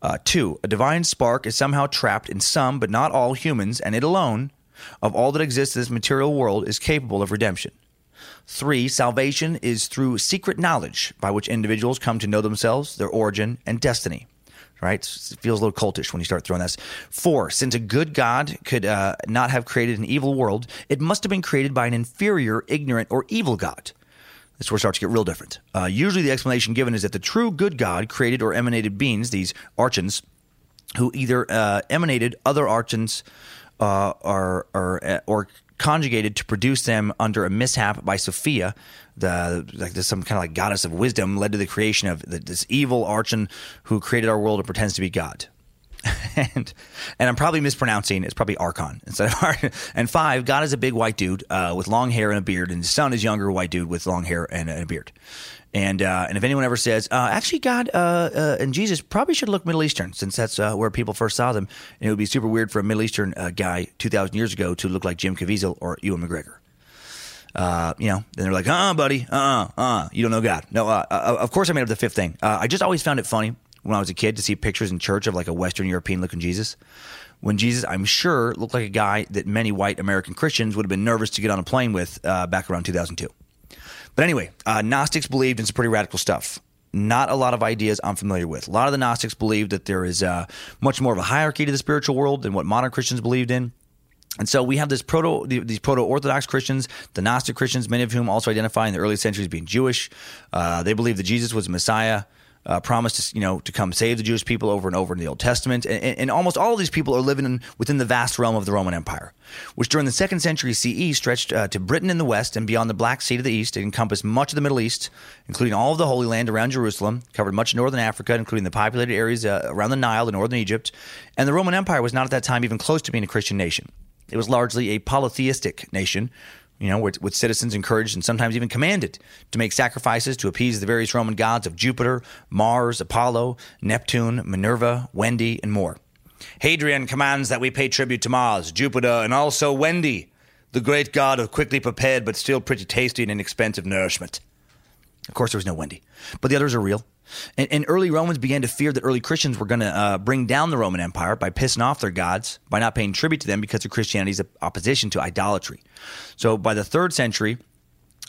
Uh, two, a divine spark is somehow trapped in some, but not all humans, and it alone, of all that exists in this material world, is capable of redemption. Three, salvation is through secret knowledge by which individuals come to know themselves, their origin, and destiny. Right? It feels a little cultish when you start throwing this. Four, since a good God could uh, not have created an evil world, it must have been created by an inferior, ignorant, or evil God. This where it starts to get real different. Uh, usually, the explanation given is that the true good God created or emanated beings, these archons, who either uh, emanated other archons uh, or, or, uh, or conjugated to produce them under a mishap by Sophia, the like some kind of like goddess of wisdom, led to the creation of this evil archon who created our world and pretends to be God. and and I'm probably mispronouncing. It's probably Archon instead of Archon. And five, God is a big white dude uh, with long hair and a beard, and his son is younger white dude with long hair and, and a beard. And uh, and if anyone ever says, uh, actually, God uh, uh, and Jesus probably should look Middle Eastern, since that's uh, where people first saw them, and it would be super weird for a Middle Eastern guy two thousand years ago to look like Jim Caviezel or Ewan McGregor. you know, then they're like, uh, buddy, uh, uh, you don't know God. No, of course I made up the fifth thing. I just always found it funny when I was a kid to see pictures in church of like a Western European looking Jesus. When Jesus, I'm sure, looked like a guy that many white American Christians would have been nervous to get on a plane with uh, back around 2002. But anyway, uh, Gnostics believed in some pretty radical stuff. Not a lot of ideas I'm familiar with. A lot of the Gnostics believed that there is uh, much more of a hierarchy to the spiritual world than what modern Christians believed in. And so we have this proto these proto Orthodox Christians, the Gnostic Christians, many of whom also identify in the early centuries being Jewish. Uh, they believe that Jesus was a Messiah uh, promised to, you know, to come save the Jewish people over and over in the Old Testament. And, and almost all of these people are living in, within the vast realm of the Roman Empire, which during the second century CE stretched uh, to Britain in the west and beyond the Black Sea to the east. It encompassed much of the Middle East, including all of the Holy Land around Jerusalem, covered much of northern Africa, including the populated areas uh, around the Nile in northern Egypt. And the Roman Empire was not at that time even close to being a Christian nation. It was largely a polytheistic nation you know, with, with, citizens encouraged and sometimes even commanded to make sacrifices to appease the various Roman gods of Jupiter, Mars, Apollo, Neptune, Minerva, Wendy, and more. Hadrian commands that we pay tribute to Mars, Jupiter, and also Wendy, the great god of quickly prepared but still pretty tasty and inexpensive nourishment. Of course, there was no Wendy, but the others are real. And, and early Romans began to fear that early Christians were going to uh, bring down the Roman Empire by pissing off their gods, by not paying tribute to them because of Christianity's opposition to idolatry. So by the third century,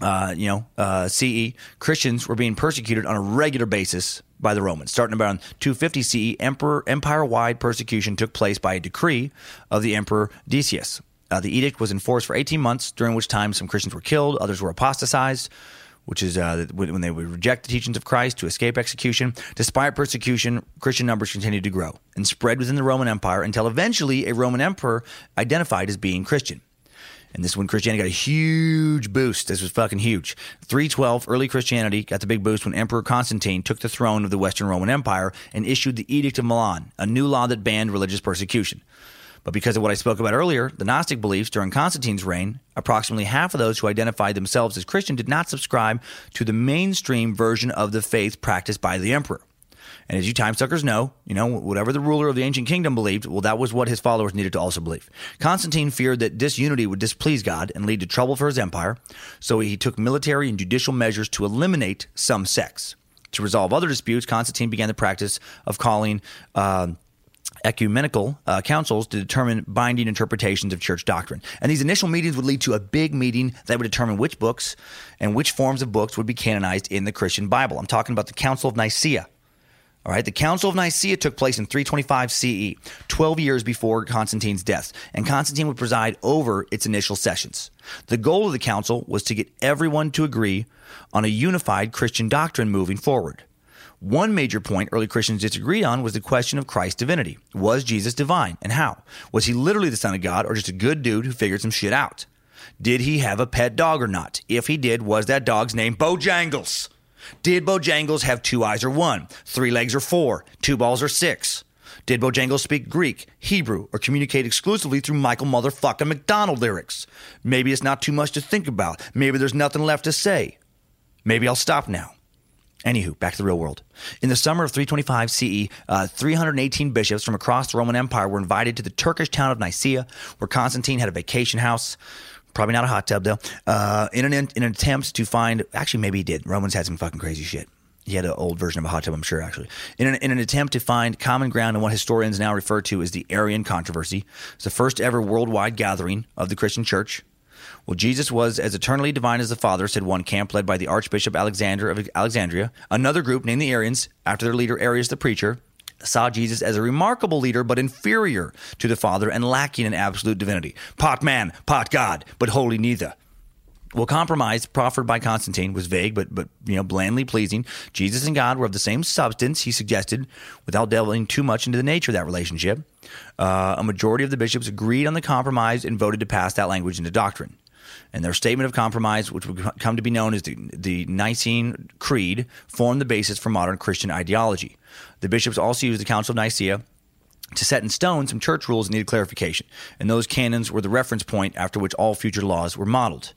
uh, you know, uh, CE, Christians were being persecuted on a regular basis by the Romans. Starting about 250 CE, emperor empire-wide persecution took place by a decree of the Emperor Decius. Uh, the edict was enforced for 18 months, during which time some Christians were killed, others were apostatized which is uh, when they would reject the teachings of Christ to escape execution. Despite persecution, Christian numbers continued to grow and spread within the Roman Empire until eventually a Roman emperor identified as being Christian. And this is when Christianity got a huge boost. This was fucking huge. 312, early Christianity got the big boost when Emperor Constantine took the throne of the Western Roman Empire and issued the Edict of Milan, a new law that banned religious persecution. But because of what I spoke about earlier, the Gnostic beliefs during Constantine's reign, approximately half of those who identified themselves as Christian did not subscribe to the mainstream version of the faith practiced by the emperor. And as you time suckers know, you know, whatever the ruler of the ancient kingdom believed, well, that was what his followers needed to also believe. Constantine feared that disunity would displease God and lead to trouble for his empire, so he took military and judicial measures to eliminate some sects. To resolve other disputes, Constantine began the practice of calling uh, ecumenical uh, councils to determine binding interpretations of church doctrine. And these initial meetings would lead to a big meeting that would determine which books and which forms of books would be canonized in the Christian Bible. I'm talking about the Council of Nicaea. All right, the Council of Nicaea took place in 325 CE, 12 years before Constantine's death, and Constantine would preside over its initial sessions. The goal of the council was to get everyone to agree on a unified Christian doctrine moving forward. One major point early Christians disagreed on was the question of Christ's divinity. Was Jesus divine and how? Was he literally the Son of God or just a good dude who figured some shit out? Did he have a pet dog or not? If he did, was that dog's name Bojangles? Did Bojangles have two eyes or one, three legs or four, two balls or six? Did Bojangles speak Greek, Hebrew, or communicate exclusively through Michael motherfucking McDonald lyrics? Maybe it's not too much to think about. Maybe there's nothing left to say. Maybe I'll stop now. Anywho, back to the real world. In the summer of 325 CE, uh, 318 bishops from across the Roman Empire were invited to the Turkish town of Nicaea, where Constantine had a vacation house. Probably not a hot tub, though. Uh, in, an, in an attempt to find, actually, maybe he did. Romans had some fucking crazy shit. He had an old version of a hot tub, I'm sure, actually. In an, in an attempt to find common ground in what historians now refer to as the Arian controversy, it's the first ever worldwide gathering of the Christian church. Well, Jesus was as eternally divine as the Father, said one camp led by the Archbishop Alexander of Alexandria. Another group, named the Arians, after their leader Arius the preacher, saw Jesus as a remarkable leader, but inferior to the Father and lacking in absolute divinity. Pot man, pot God, but wholly neither. Well, compromise proffered by Constantine was vague, but but you know blandly pleasing. Jesus and God were of the same substance. He suggested, without delving too much into the nature of that relationship. Uh, a majority of the bishops agreed on the compromise and voted to pass that language into doctrine. And their statement of compromise, which would come to be known as the, the Nicene Creed, formed the basis for modern Christian ideology. The bishops also used the Council of Nicaea to set in stone some church rules that needed clarification, and those canons were the reference point after which all future laws were modeled.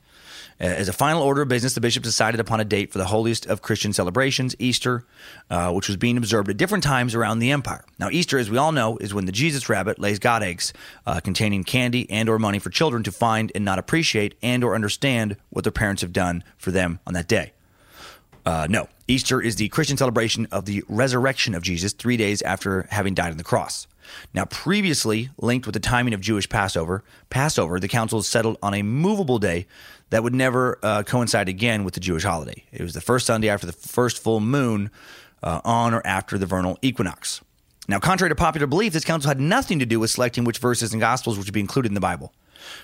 Uh, as a final order of business, the bishop decided upon a date for the holiest of Christian celebrations, Easter, uh, which was being observed at different times around the empire. Now, Easter, as we all know, is when the Jesus rabbit lays God eggs uh, containing candy and or money for children to find and not appreciate and or understand what their parents have done for them on that day. Uh, no, Easter is the Christian celebration of the resurrection of Jesus three days after having died on the cross. Now, previously linked with the timing of Jewish Passover, Passover, the council settled on a movable day that would never uh, coincide again with the Jewish holiday. It was the first Sunday after the first full moon uh, on or after the vernal equinox. Now, contrary to popular belief, this council had nothing to do with selecting which verses and gospels to be included in the Bible.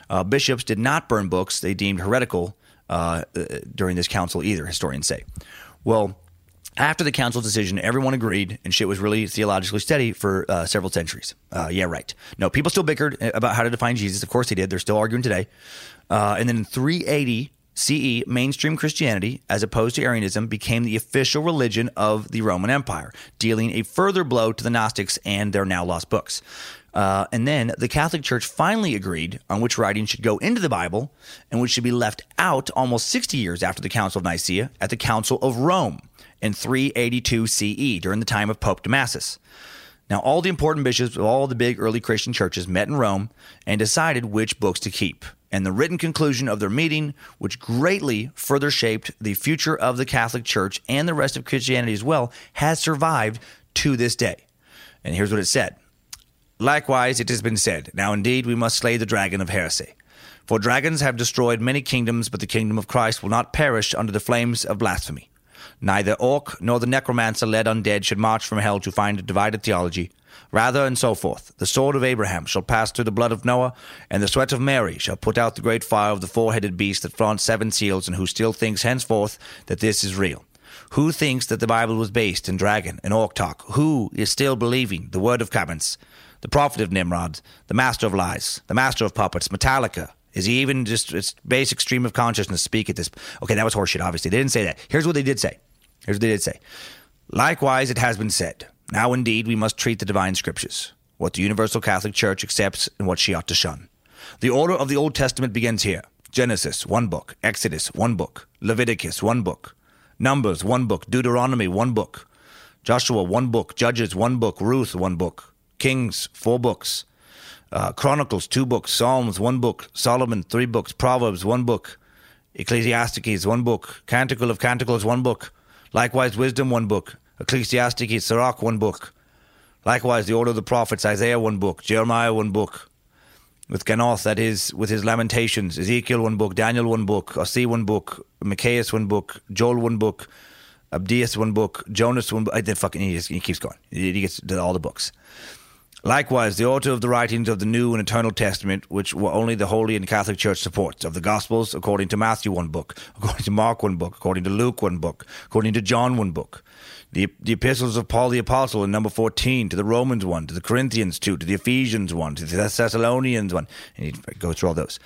Uh, bishops did not burn books they deemed heretical uh, uh, during this council either, historians say. Well, after the council decision, everyone agreed, and shit was really theologically steady for uh, several centuries. Uh, yeah, right. No, people still bickered about how to define Jesus. Of course they did. They're still arguing today. Uh, and then in 380 CE, mainstream Christianity, as opposed to Arianism, became the official religion of the Roman Empire, dealing a further blow to the Gnostics and their now lost books. Uh, and then the Catholic Church finally agreed on which writings should go into the Bible and which should be left out almost 60 years after the Council of Nicaea at the Council of Rome in 382 CE during the time of Pope Damasus. Now, all the important bishops of all the big early Christian churches met in Rome and decided which books to keep. and the written conclusion of their meeting, which greatly further shaped the future of the Catholic Church and the rest of Christianity as well, has survived to this day. And here's what it said Likewise, it has been said, Now indeed we must slay the dragon of heresy. For dragons have destroyed many kingdoms, but the kingdom of Christ will not perish under the flames of blasphemy. Neither orc nor the necromancer led undead should march from hell to find a divided theology. Rather, and so forth, the sword of Abraham shall pass through the blood of Noah, and the sweat of Mary shall put out the great fire of the four headed beast that flaunts seven seals, and who still thinks henceforth that this is real. Who thinks that the Bible was based in dragon and orc talk? Who is still believing the word of Cabbins, the prophet of Nimrod, the master of lies, the master of puppets, Metallica? Is he even just its basic stream of consciousness speak at this? Okay, that was horseshit, obviously. They didn't say that. Here's what they did say. Here's what they did say. Likewise, it has been said, now indeed we must treat the divine scriptures, what the universal Catholic Church accepts and what she ought to shun. The order of the Old Testament begins here Genesis, one book, Exodus, one book, Leviticus, one book, Numbers, one book, Deuteronomy, one book, Joshua, one book, Judges, one book, Ruth, one book, Kings, four books, uh, Chronicles, two books, Psalms, one book, Solomon, three books, Proverbs, one book, Ecclesiastes, one book, Canticle of Canticles, one book, likewise Wisdom, one book, Ecclesiastes, Sirach, one book, likewise the Order of the Prophets, Isaiah, one book, Jeremiah, one book, with Ganoth, that is, with his Lamentations, Ezekiel, one book, Daniel, one book, Osee, one book, Micaiah, one book, Joel, one book, Abdias, one book, Jonas, one book. I did fucking, he, he keeps going. He gets all the books. Likewise, the author of the writings of the New and Eternal Testament, which were only the Holy and Catholic Church supports, of the Gospels, according to Matthew, one book, according to Mark, one book, according to Luke, one book, according to John, one book, the, the epistles of Paul the Apostle in number 14, to the Romans one, to the Corinthians two, to the Ephesians one, to the Thessalonians one, and he goes through all those.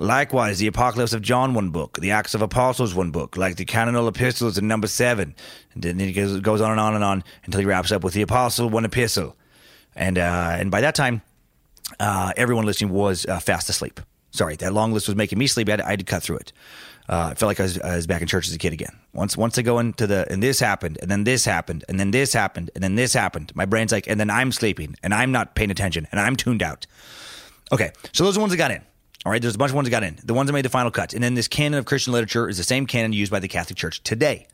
Likewise, the Apocalypse of John, one book, the Acts of Apostles, one book, like the canonical epistles in number seven. And then he goes, goes on and on and on until he wraps up with the Apostle, one epistle and uh, and by that time, uh, everyone listening was uh, fast asleep. Sorry, that long list was making me sleepy. I had, I had to cut through it. Uh, I felt like I was, I was, back in church as a kid again. Once once I go into the and this happened and then this happened and then this happened and then this happened. My brain's like and then I'm sleeping and I'm not paying attention and I'm tuned out. Okay, so those are the ones that got in. All right, there's a bunch of ones that got in. The ones that made the final cut, and then this canon of Christian literature is the same canon used by the Catholic Church today.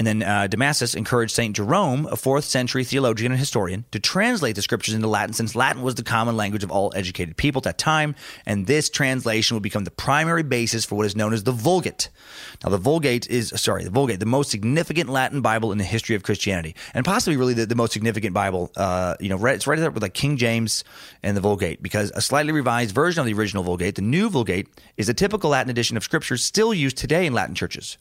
And then uh, Damasus encouraged St. Jerome, a fourth century theologian and historian, to translate the scriptures into Latin since Latin was the common language of all educated people at that time. And this translation would become the primary basis for what is known as the Vulgate. Now, the Vulgate is, sorry, the Vulgate, the most significant Latin Bible in the history of Christianity, and possibly really the, the most significant Bible. Uh, you know, right, it's right there with like King James and the Vulgate, because a slightly revised version of the original Vulgate, the new Vulgate, is a typical Latin edition of scriptures still used today in Latin churches.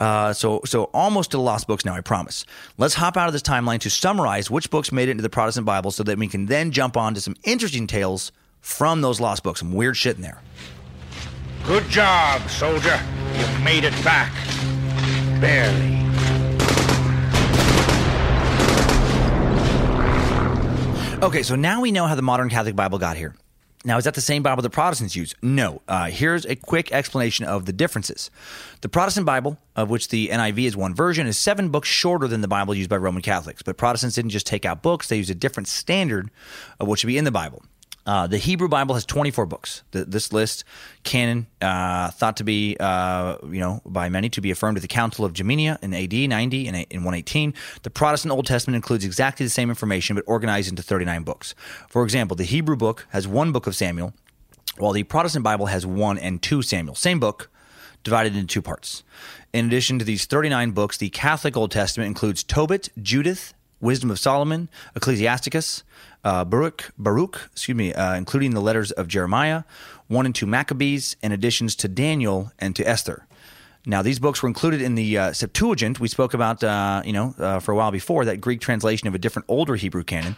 Uh, so, so almost to the lost books now, I promise. Let's hop out of this timeline to summarize which books made it into the Protestant Bible so that we can then jump on to some interesting tales from those lost books, some weird shit in there.
Good job, soldier. You've made it back. Barely.
Okay, so now we know how the modern Catholic Bible got here. Now, is that the same Bible the Protestants use? No. Uh, here's a quick explanation of the differences. The Protestant Bible, of which the NIV is one version, is seven books shorter than the Bible used by Roman Catholics. But Protestants didn't just take out books, they used a different standard of what should be in the Bible. Uh, the Hebrew Bible has 24 books. The, this list, canon, uh, thought to be, uh, you know, by many to be affirmed at the Council of Jamnia in AD 90 and in 118. The Protestant Old Testament includes exactly the same information, but organized into 39 books. For example, the Hebrew book has one book of Samuel, while the Protestant Bible has one and two Samuel. Same book, divided into two parts. In addition to these 39 books, the Catholic Old Testament includes Tobit, Judith, Wisdom of Solomon, Ecclesiasticus, uh, Baruch, Baruch, excuse me, uh, including the letters of Jeremiah, one and two Maccabees, and additions to Daniel and to Esther. Now, these books were included in the uh, Septuagint. We spoke about, uh, you know, uh, for a while before that Greek translation of a different older Hebrew canon.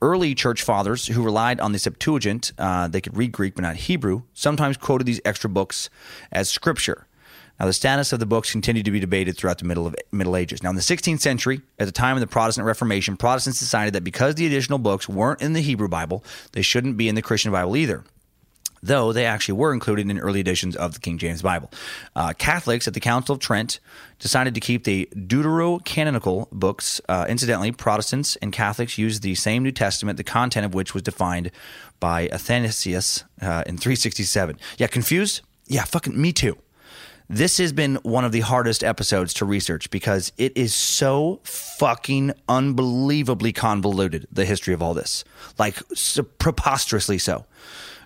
Early church fathers who relied on the Septuagint, uh, they could read Greek but not Hebrew, sometimes quoted these extra books as scripture. Now, the status of the books continued to be debated throughout the middle of Middle Ages. Now, in the 16th century, at the time of the Protestant Reformation, Protestants decided that because the additional books weren't in the Hebrew Bible, they shouldn't be in the Christian Bible either. though they actually were included in early editions of the King James Bible. Uh, Catholics at the Council of Trent decided to keep the Deuterocanonical books. Uh, incidentally, Protestants and Catholics used the same New Testament, the content of which was defined by Athanasius uh, in 367. Yeah, confused? Yeah, fucking me too. This has been one of the hardest episodes to research because it is so fucking unbelievably convoluted, the history of all this. Like, so preposterously so.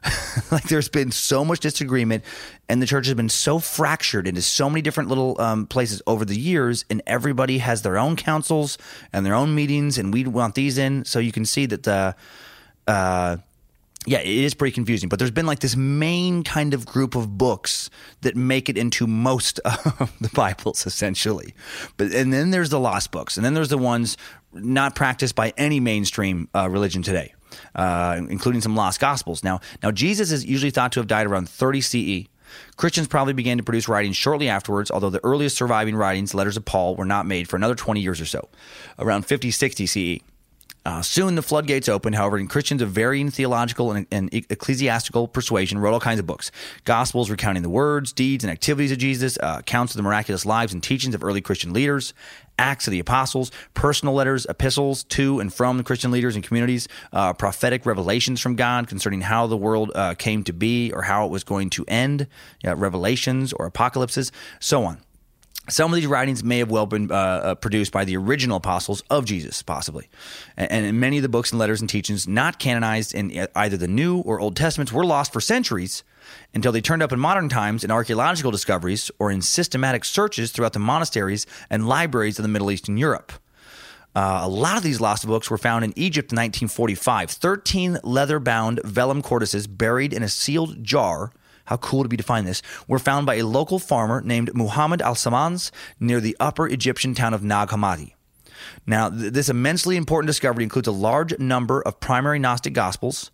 like there's been so much disagreement and the church has been so fractured into so many different little um, places over the years and everybody has their own councils and their own meetings and we want these in so you can see that the uh, yeah, it is pretty confusing, but there's been like this main kind of group of books that make it into most of the Bibles, essentially. But and then there's the lost books, and then there's the ones not practiced by any mainstream uh, religion today, uh, including some lost gospels. Now, now Jesus is usually thought to have died around 30 CE. Christians probably began to produce writings shortly afterwards, although the earliest surviving writings, letters of Paul, were not made for another 20 years or so, around 50, 60 CE. Uh, soon the floodgates opened, however, and Christians of varying theological and, and, ecclesiastical persuasion wrote all kinds of books. Gospels recounting the words, deeds, and activities of Jesus, uh, accounts of the miraculous lives and teachings of early Christian leaders, Acts of the Apostles, personal letters, epistles to and from the Christian leaders and communities, uh, prophetic revelations from God concerning how the world uh, came to be or how it was going to end, revelations or apocalypses, so on. Some of these writings may have well been uh, uh, produced by the original apostles of Jesus, possibly. And, and, many of the books and letters and teachings not canonized in either the New or Old Testaments were lost for centuries until they turned up in modern times in archaeological discoveries or in systematic searches throughout the monasteries and libraries of the Middle East and Europe. Uh, a lot of these lost books were found in Egypt in 1945. 13 leather bound vellum codices buried in a sealed jar how cool to be to find this, were found by a local farmer named Muhammad al Samans near the upper Egyptian town of Nag Hammadi. Now, th- this immensely important discovery includes a large number of primary Gnostic Gospels,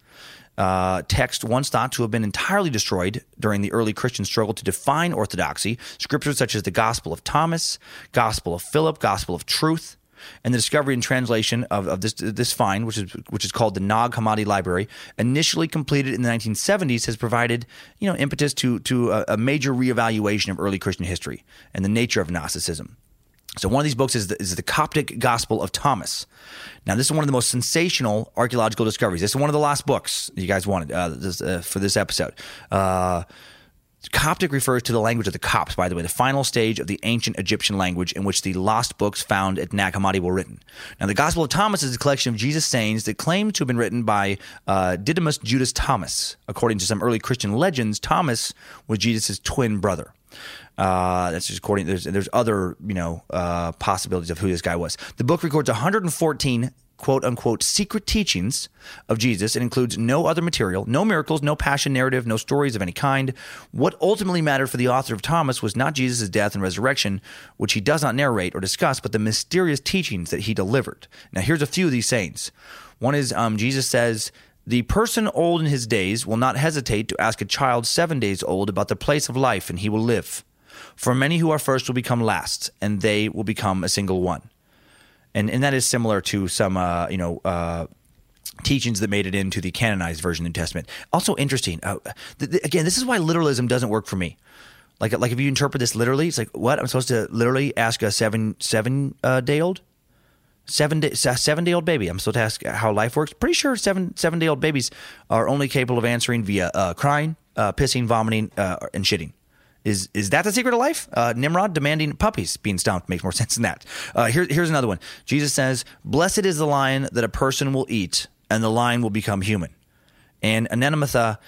uh, text once thought to have been entirely destroyed during the early Christian struggle to define orthodoxy, scriptures such as the Gospel of Thomas, Gospel of Philip, Gospel of Truth, and the discovery and translation of, of this this find, which is which is called the Nag Hammadi Library, initially completed in the 1970s, has provided you know impetus to to a, a major reevaluation of early Christian history and the nature of Gnosticism. So one of these books is the, is the, Coptic Gospel of Thomas. Now, this is one of the most sensational archaeological discoveries. This is one of the last books you guys wanted uh, this, uh, for this episode. Uh, Coptic refers to the language of the Copts, by the way, the final stage of the ancient Egyptian language in which the lost books found at Nag Hammadi were written. Now, the Gospel of Thomas is a collection of Jesus' sayings that claim to have been written by uh, Didymus Judas Thomas. According to some early Christian legends, Thomas was Jesus' twin brother. Uh, that's just according. There's there's other you know uh, possibilities of who this guy was. The book records 114 quote unquote secret teachings of Jesus. It includes no other material, no miracles, no passion narrative, no stories of any kind. What ultimately mattered for the author of Thomas was not Jesus' death and resurrection, which he does not narrate or discuss, but the mysterious teachings that he delivered. Now, here's a few of these sayings. One is um, Jesus says, the person old in his days will not hesitate to ask a child seven days old about the place of life, and he will live. For many who are first will become last, and they will become a single one and and that is similar to some uh, you know. Uh, teachings that made it into the canonized version of the New Testament. Also interesting. Uh, th- th- again, this is why literalism doesn't work for me. Like like if you interpret this literally, it's like what I'm supposed to literally ask a seven seven uh, day old, seven day seven day old baby. I'm supposed to ask how life works. Pretty sure seven seven day old babies are only capable of answering via uh, crying, uh, pissing, vomiting, uh, and shitting. Is is that the secret of life? Uh, Nimrod demanding puppies being stomped makes more sense than that. Uh, here, here's another one. Jesus says, "Blessed is the lion that a person will eat, and the lion will become human." And Anematha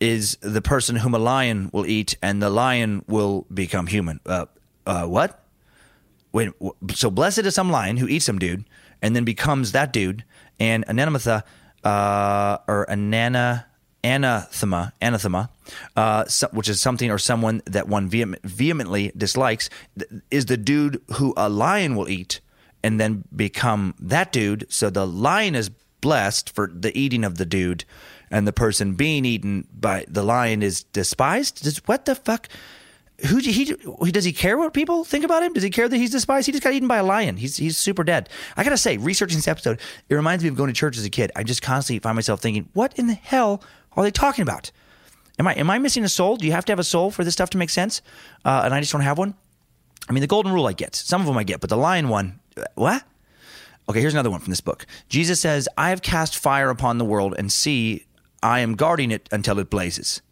is the person whom a lion will eat, and the lion will become human. Uh, uh what? Wait, so blessed is some lion who eats some dude, and then becomes that dude, and Anematha, uh, or Anana anathema, anathema, uh, so, which is something or someone that one vehem- vehemently dislikes, is the dude who a lion will eat and then become that dude. So the lion is blessed for the eating of the dude, and the person being eaten by the lion is despised. Does, what the fuck? Who he, he does he care what people think about him? Does he care that he's despised? He just got eaten by a lion. He's he's super dead. I gotta say, researching this episode, it reminds me of going to church as a kid. I just constantly find myself thinking, what in the hell are they talking about? Am I am I missing a soul? Do you have to have a soul for this stuff to make sense? Uh, and I just don't have one. I mean, the golden rule I get. Some of them I get, but the lion one, uh, what? Okay, here's another one from this book. Jesus says, "I have cast fire upon the world, and see, I am guarding it until it blazes."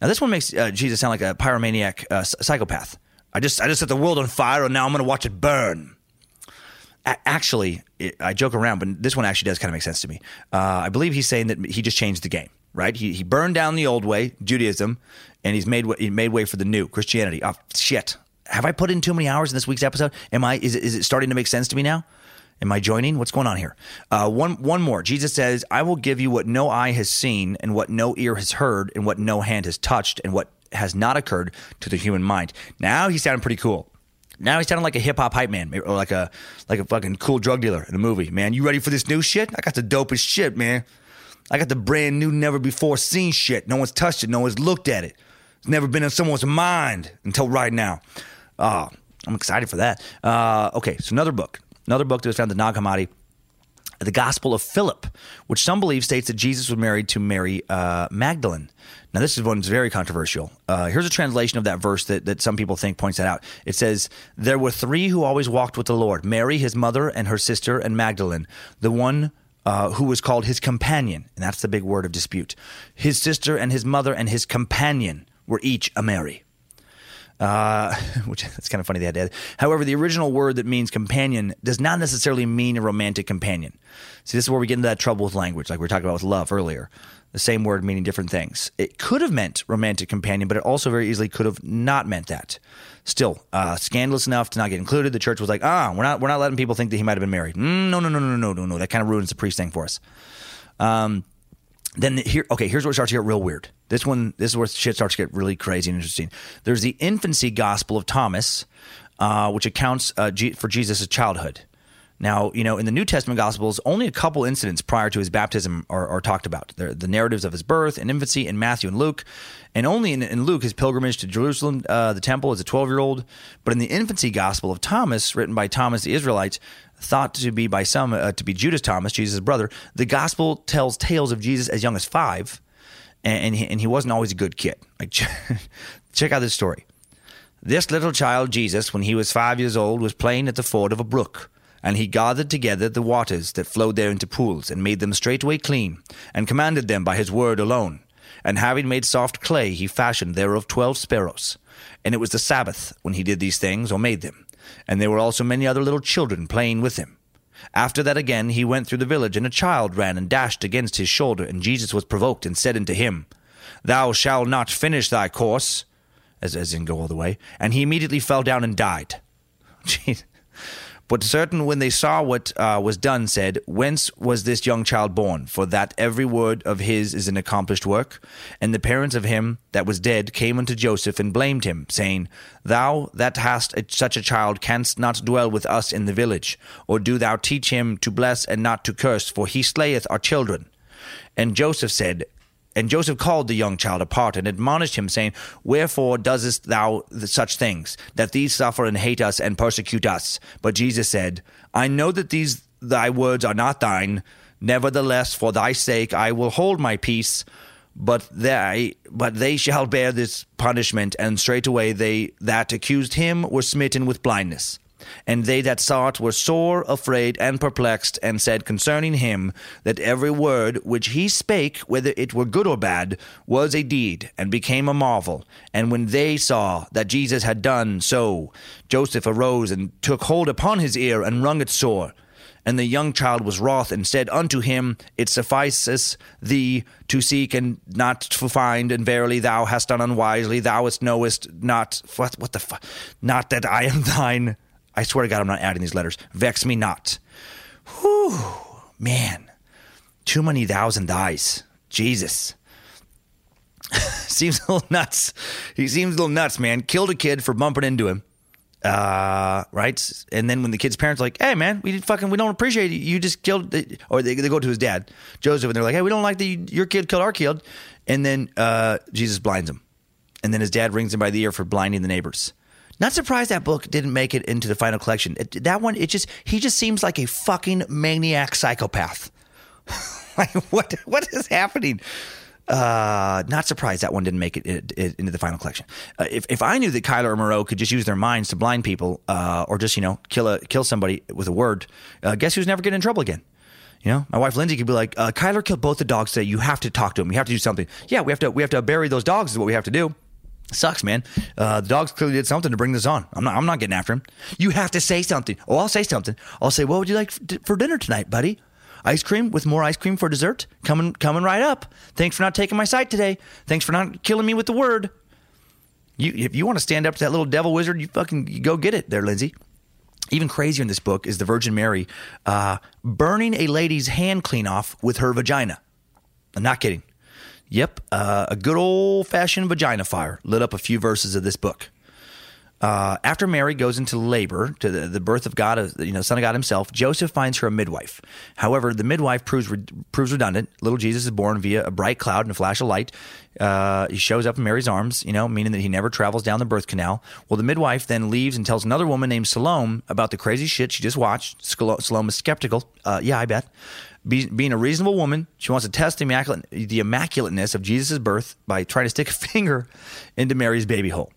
Now, this one makes uh, Jesus sound like a pyromaniac uh, psychopath. I just I just set the world on fire, and now I'm going to watch it burn. Actually, it, I joke around, but this one actually does kind of make sense to me. Uh, I believe he's saying that he just changed the game, right? He, he burned down the old way, Judaism, and he's made he made way for the new Christianity. Oh shit! Have I put in too many hours in this week's episode? Am I? Is it, is it starting to make sense to me now? Am I joining? What's going on here? Uh, one one more. Jesus says, "I will give you what no eye has seen, and what no ear has heard, and what no hand has touched, and what has not occurred to the human mind." Now he's sounding pretty cool. Now he's sounding like a hip hop hype man, or like a like a fucking cool drug dealer in a movie. Man, you ready for this new shit? I got the dopest shit, man. I got the brand new, never before seen shit. No one's touched it. No one's looked at it. It's never been in someone's mind until right now. Oh, I'm excited for that. Uh, okay, so another book, another book that was found in Nag Hammadi the Gospel of Philip, which some believe states that Jesus was married to Mary uh, Magdalene. Now, this is one that's very controversial. Uh, here's a translation of that verse that, that some people think points that out. It says, There were three who always walked with the Lord Mary, his mother, and her sister, and Magdalene, the one uh, who was called his companion. And that's the big word of dispute. His sister and his mother and his companion were each a Mary uh, which that's kind of funny they had to add. However, the original word that means companion does not necessarily mean a romantic companion. See, this is where we get into that trouble with language, like we were talking about with love earlier. The same word meaning different things. It could have meant romantic companion, but it also very easily could have not meant that. Still, uh, scandalous enough to not get included. The church was like, ah, we're not, we're not letting people think that he might have been married. Mm, no, no, no, no, no, no, no. That kind of ruins the priest thing for us. Um, then here, okay, here's where it starts to get real weird. This one, this is where shit starts to get really crazy and interesting. There's the infancy gospel of Thomas, uh, which accounts uh, G- for Jesus' childhood. Now, you know, in the New Testament Gospels, only a couple incidents prior to his baptism are, are talked about. They're the narratives of his birth and infancy in Matthew and Luke, and only in, in Luke his pilgrimage to Jerusalem, uh, the temple, as a 12 year old. But in the infancy Gospel of Thomas, written by Thomas the Israelite, thought to be by some uh, to be Judas Thomas, Jesus' brother, the Gospel tells tales of Jesus as young as five, and, and, he, and he wasn't always a good kid. Like, check out this story. This little child, Jesus, when he was five years old, was playing at the ford of a brook. And he gathered together the waters that flowed there into pools, and made them straightway clean, and commanded them by his word alone. And having made soft clay, he fashioned thereof twelve sparrows. And it was the Sabbath when he did these things, or made them. And there were also many other little children playing with him. After that again he went through the village, and a child ran and dashed against his shoulder, and Jesus was provoked, and said unto him, Thou shalt not finish thy course, as, as in go all the way. And he immediately fell down and died. Jeez. But certain, when they saw what uh, was done, said, Whence was this young child born? For that every word of his is an accomplished work. And the parents of him that was dead came unto Joseph and blamed him, saying, Thou that hast a, such a child canst not dwell with us in the village, or do thou teach him to bless and not to curse, for he slayeth our children. And Joseph said, and Joseph called the young child apart and admonished him, saying, Wherefore doest thou such things, that these suffer and hate us and persecute us? But Jesus said, I know that these thy words are not thine. Nevertheless, for thy sake I will hold my peace. But they, but they shall bear this punishment. And straightway they that accused him were smitten with blindness. And they that saw it were sore afraid and perplexed, and said concerning him that every word which he spake, whether it were good or bad, was a deed, and became a marvel. And when they saw that Jesus had done so, Joseph arose and took hold upon his ear and wrung it sore. And the young child was wroth and said unto him, It sufficeth thee to seek and not to find, and verily thou hast done unwisely. Thou knowest not what what the fu- not that I am thine. I swear to God, I'm not adding these letters. Vex me not. Whew, man. Too many thous and thys. Jesus. seems a little nuts. He seems a little nuts, man. Killed a kid for bumping into him. Uh, right? And then when the kid's parents are like, hey, man, we fucking, we don't appreciate you. You just killed, the, or they, they go to his dad, Joseph, and they're like, hey, we don't like that you, your kid killed our kid. And then uh, Jesus blinds him. And then his dad wrings him by the ear for blinding the neighbors. Not surprised that book didn't make it into the final collection. It, that one, it just he just seems like a fucking maniac psychopath. like what what is happening? Uh, not surprised that one didn't make it, it, it into the final collection. Uh, if, if I knew that Kyler or Moreau could just use their minds to blind people, uh, or just you know kill a kill somebody with a word, uh, guess who's never getting in trouble again? You know, my wife Lindsay could be like, uh, "Kyler killed both the dogs today. You have to talk to him. You have to do something." Yeah, we have to we have to bury those dogs. Is what we have to do. Sucks, man. Uh, the dogs clearly did something to bring this on. I'm not. I'm not getting after him. You have to say something. Oh, I'll say something. I'll say, "What would you like for dinner tonight, buddy?" Ice cream with more ice cream for dessert. Coming, coming right up. Thanks for not taking my sight today. Thanks for not killing me with the word. You, if you want to stand up to that little devil wizard, you fucking you go get it, there, Lindsay. Even crazier in this book is the Virgin Mary uh, burning a lady's hand clean off with her vagina. I'm not kidding. Yep, uh, a good old fashioned vagina fire lit up a few verses of this book. Uh, after Mary goes into labor to the, the birth of God, uh, you know, Son of God Himself, Joseph finds her a midwife. However, the midwife proves re- proves redundant. Little Jesus is born via a bright cloud and a flash of light. Uh, he shows up in Mary's arms, you know, meaning that he never travels down the birth canal. Well, the midwife then leaves and tells another woman named Salome about the crazy shit she just watched. Salome is skeptical. Uh, yeah, I bet. Be, being a reasonable woman, she wants to test the, immaculate, the immaculateness of Jesus' birth by trying to stick a finger into Mary's baby hole.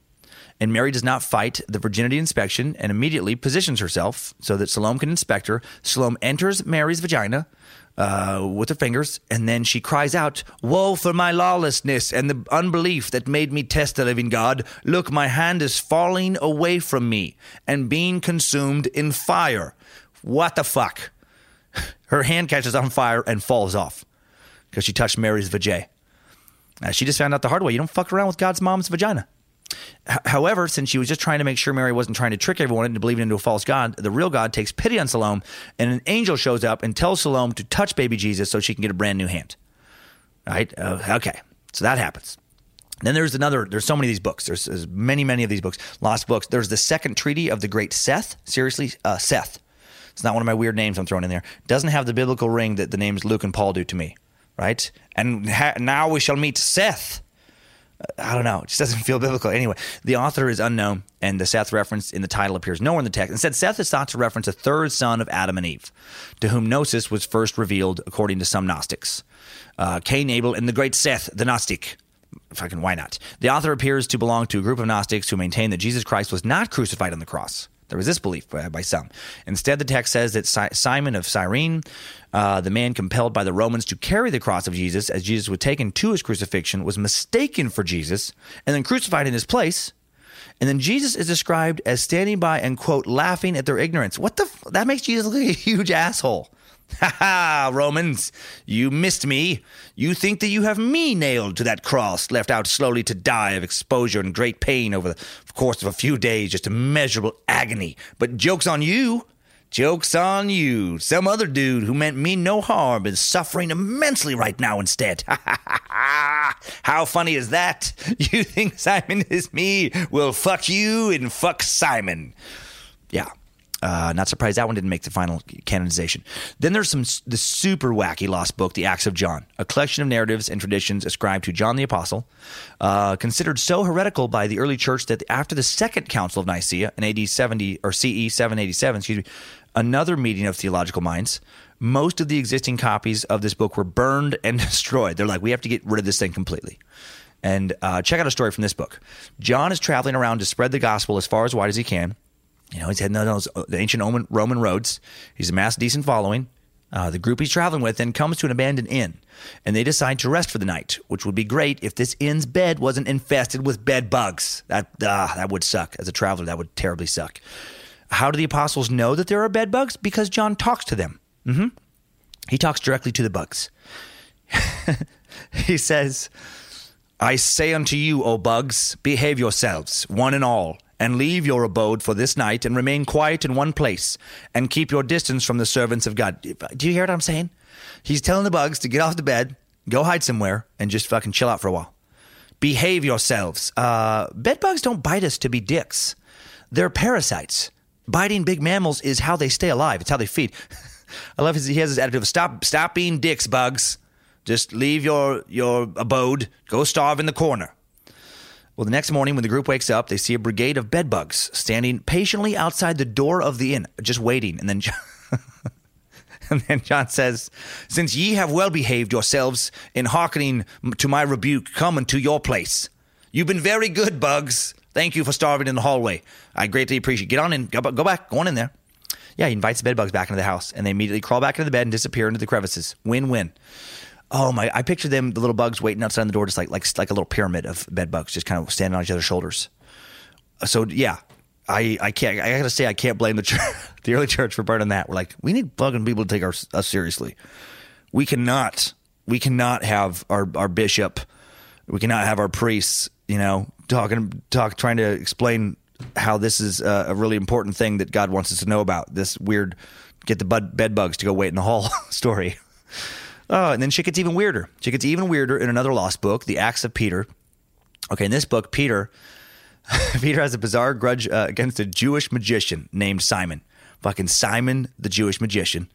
And Mary does not fight the virginity inspection and immediately positions herself so that Salome can inspect her. Salome enters Mary's vagina uh, with her fingers, and then she cries out, Woe for my lawlessness and the unbelief that made me test the living God. Look, my hand is falling away from me and being consumed in fire. What the fuck? Her hand catches on fire and falls off because she touched Mary's vajay. Uh, she just found out the hard way. You don't fuck around with God's mom's vagina. However, since she was just trying to make sure Mary wasn't trying to trick everyone into believing into a false God, the real God takes pity on Salome, and an angel shows up and tells Salome to touch baby Jesus so she can get a brand new hand. Right? Uh, okay. So that happens. Then there's another, there's so many of these books. There's, there's, many, many of these books, lost books. There's the second treatise of the great Seth. Seriously, uh, Seth. It's not one of my weird names I'm throwing in there. Doesn't have the biblical ring that the names Luke and Paul do to me, right? And ha- now we shall meet Seth I don't know. It just doesn't feel biblical. Anyway, the author is unknown, and the Seth reference in the title appears nowhere in the text. Instead, Seth is thought to reference a third son of Adam and Eve, to whom Gnosis was first revealed, according to some Gnostics. Uh, Cain, Abel, and the great Seth, the Gnostic. Fucking why not? The author appears to belong to a group of Gnostics who maintain that Jesus Christ was not crucified on the cross. There was this belief by, some. Instead, the text says that si- Simon of Cyrene, uh, the man compelled by the Romans to carry the cross of Jesus as Jesus was taken to his crucifixion, was mistaken for Jesus and then crucified in his place. And then Jesus is described as standing by and, quote, laughing at their ignorance. What the? F- that makes Jesus look like a huge asshole. Ha ha, Romans, you missed me. You think that you have me nailed to that cross, left out slowly to die of exposure and great pain over the course of a few days, just immeasurable agony. But joke's on you. Joke's on you. Some other dude who meant me no harm is suffering immensely right now instead. How funny is that? You think Simon is me? Well, fuck you and fuck Simon. Yeah. Uh, not surprised that one didn't make the final canonization. Then there's some the super wacky lost book, The Acts of John, a collection of narratives and traditions ascribed to John the Apostle, uh, considered so heretical by the early church that after the Second Council of Nicaea in AD 70 or CE 787, excuse me, another meeting of theological minds, most of the existing copies of this book were burned and destroyed. They're like, we have to get rid of this thing completely. And uh, check out a story from this book. John is traveling around to spread the gospel as far as wide as he can. You know, he's heading those uh, the ancient Roman roads. He's amassed a decent following. Uh, the group he's traveling with then comes to an abandoned inn, and they decide to rest for the night, which would be great if this inn's bed wasn't infested with bed bugs. That uh, that would suck. As a traveler, that would terribly suck. How do the apostles know that there are bed bugs? Because John talks to them. Mm-hmm. He talks directly to the bugs. he says, I say unto you, O bugs, behave yourselves, one and all and leave your abode for this night and remain quiet in one place and keep your distance from the servants of God. Do you hear what I'm saying? He's telling the bugs to get off the bed, go hide somewhere, and just fucking chill out for a while. Behave yourselves. Uh, bed bugs don't bite us to be dicks. They're parasites. Biting big mammals is how they stay alive. It's how they feed. I love his, he has this attitude of stop, stop being dicks, bugs. Just leave your, your abode. Go starve in the corner. Well, the next morning, when the group wakes up, they see a brigade of bedbugs standing patiently outside the door of the inn, just waiting. And then And then John says, Since ye have well behaved yourselves in hearkening to my rebuke, come unto your place. You've been very good, Bugs. Thank you for starving in the hallway. I greatly appreciate. it. Get on in. Go, go back. Go on in there. Yeah, he invites the bedbugs back into the house, and they immediately crawl back into the bed and disappear into the crevices. Win win. Oh my! I picture them, the little bugs, waiting outside the door, just like like like a little pyramid of bedbugs, just kind of standing on each other's shoulders. So yeah, I I can't. I gotta say, I can't blame the church, the early church for burning that. We're like, we need fucking people to take our, us seriously. We cannot. We cannot have our our bishop. We cannot have our priests. You know, talking talk trying to explain how this is a, a really important thing that God wants us to know about. This weird get the bed bugs to go wait in the hall story. Oh, and then shit gets even weirder. Shit gets even weirder in another lost book, The Acts of Peter. Okay, in this book, Peter Peter has a bizarre grudge uh, against a Jewish magician named Simon. Fucking Simon, the Jewish magician.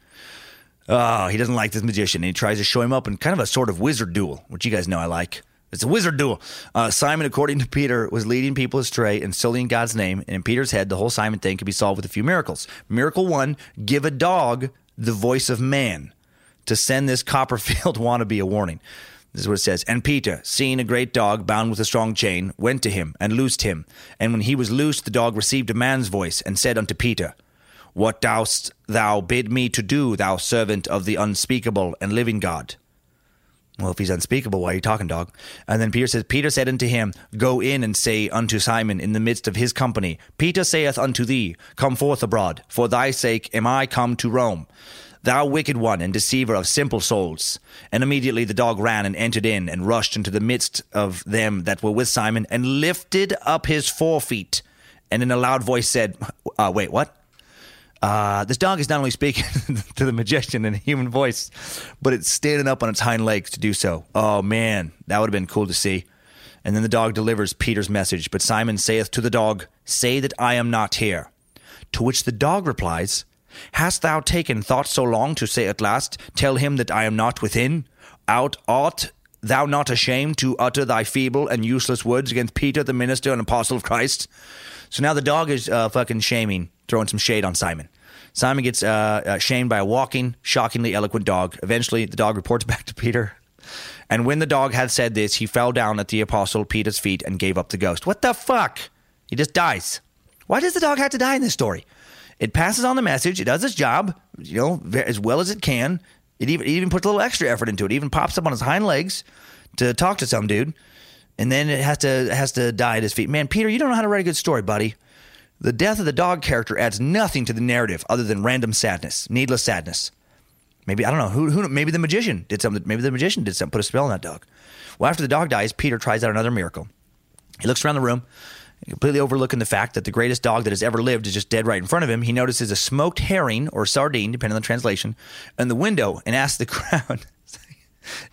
Oh, he doesn't like this magician, and he tries to show him up in kind of a sort of wizard duel, which you guys know I like. It's a wizard duel. Uh, Simon, according to Peter, was leading people astray and sullying God's name. And in Peter's head, the whole Simon thing could be solved with a few miracles. Miracle one: give a dog the voice of man to send this Copperfield wannabe a warning. This is what it says. And Peter, seeing a great dog bound with a strong chain, went to him and loosed him. And when he was loosed, the dog received a man's voice and said unto Peter, What dost thou bid me to do, thou servant of the unspeakable and living God? Well, if he's unspeakable, why are you talking, dog? And then Peter says, Peter said unto him, Go in and say unto Simon in the midst of his company, Peter saith unto thee, Come forth abroad, for thy sake am I come to Rome. Thou wicked one and deceiver of simple souls. And immediately the dog ran and entered in and rushed into the midst of them that were with Simon and lifted up his forefeet and in a loud voice said, uh, Wait, what? Uh, this dog is not only speaking to the magician in a human voice, but it's standing up on its hind legs to do so. Oh man, that would have been cool to see. And then the dog delivers Peter's message. But Simon saith to the dog, Say that I am not here. To which the dog replies, Hast thou taken thought so long to say at last, Tell him that I am not within? Out art thou not ashamed to utter thy feeble and useless words against Peter, the minister and apostle of Christ? So now the dog is uh, fucking shaming, throwing some shade on Simon. Simon gets uh, uh, shamed by a walking, shockingly eloquent dog. Eventually, the dog reports back to Peter. And when the dog had said this, he fell down at the apostle Peter's feet and gave up the ghost. What the fuck? He just dies. Why does the dog have to die in this story? It passes on the message. It does its job, you know, as well as it can. It even, it even puts a little extra effort into it. it. Even pops up on his hind legs to talk to some dude, and then it has to has to die at his feet. Man, Peter, you don't know how to write a good story, buddy. The death of the dog character adds nothing to the narrative other than random sadness, needless sadness. Maybe I don't know who. Who? Maybe the magician did something. Maybe the magician did something. Put a spell on that dog. Well, after the dog dies, Peter tries out another miracle. He looks around the room completely overlooking the fact that the greatest dog that has ever lived is just dead right in front of him, he notices a smoked herring or sardine, depending on the translation, in the window and asks the crowd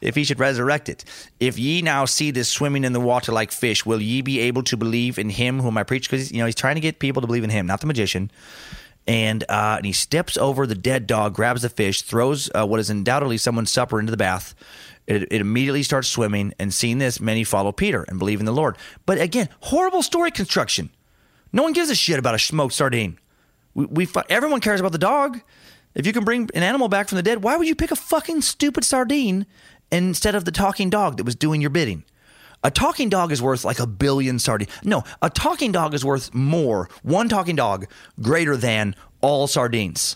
if he should resurrect it. If ye now see this swimming in the water like fish, will ye be able to believe in him whom I preach? Because you know he's trying to get people to believe in him, not the magician. And, uh, and he steps over the dead dog, grabs the fish, throws uh, what is undoubtedly someone's supper into the bath, it, it, immediately starts swimming, and seeing this, many follow Peter and believe in the Lord. But again, horrible story construction. No one gives a shit about a smoked sardine. We, we everyone cares about the dog. If you can bring an animal back from the dead, why would you pick a fucking stupid sardine instead of the talking dog that was doing your bidding? A talking dog is worth like a billion sardines. No, a talking dog is worth more, one talking dog, greater than all sardines.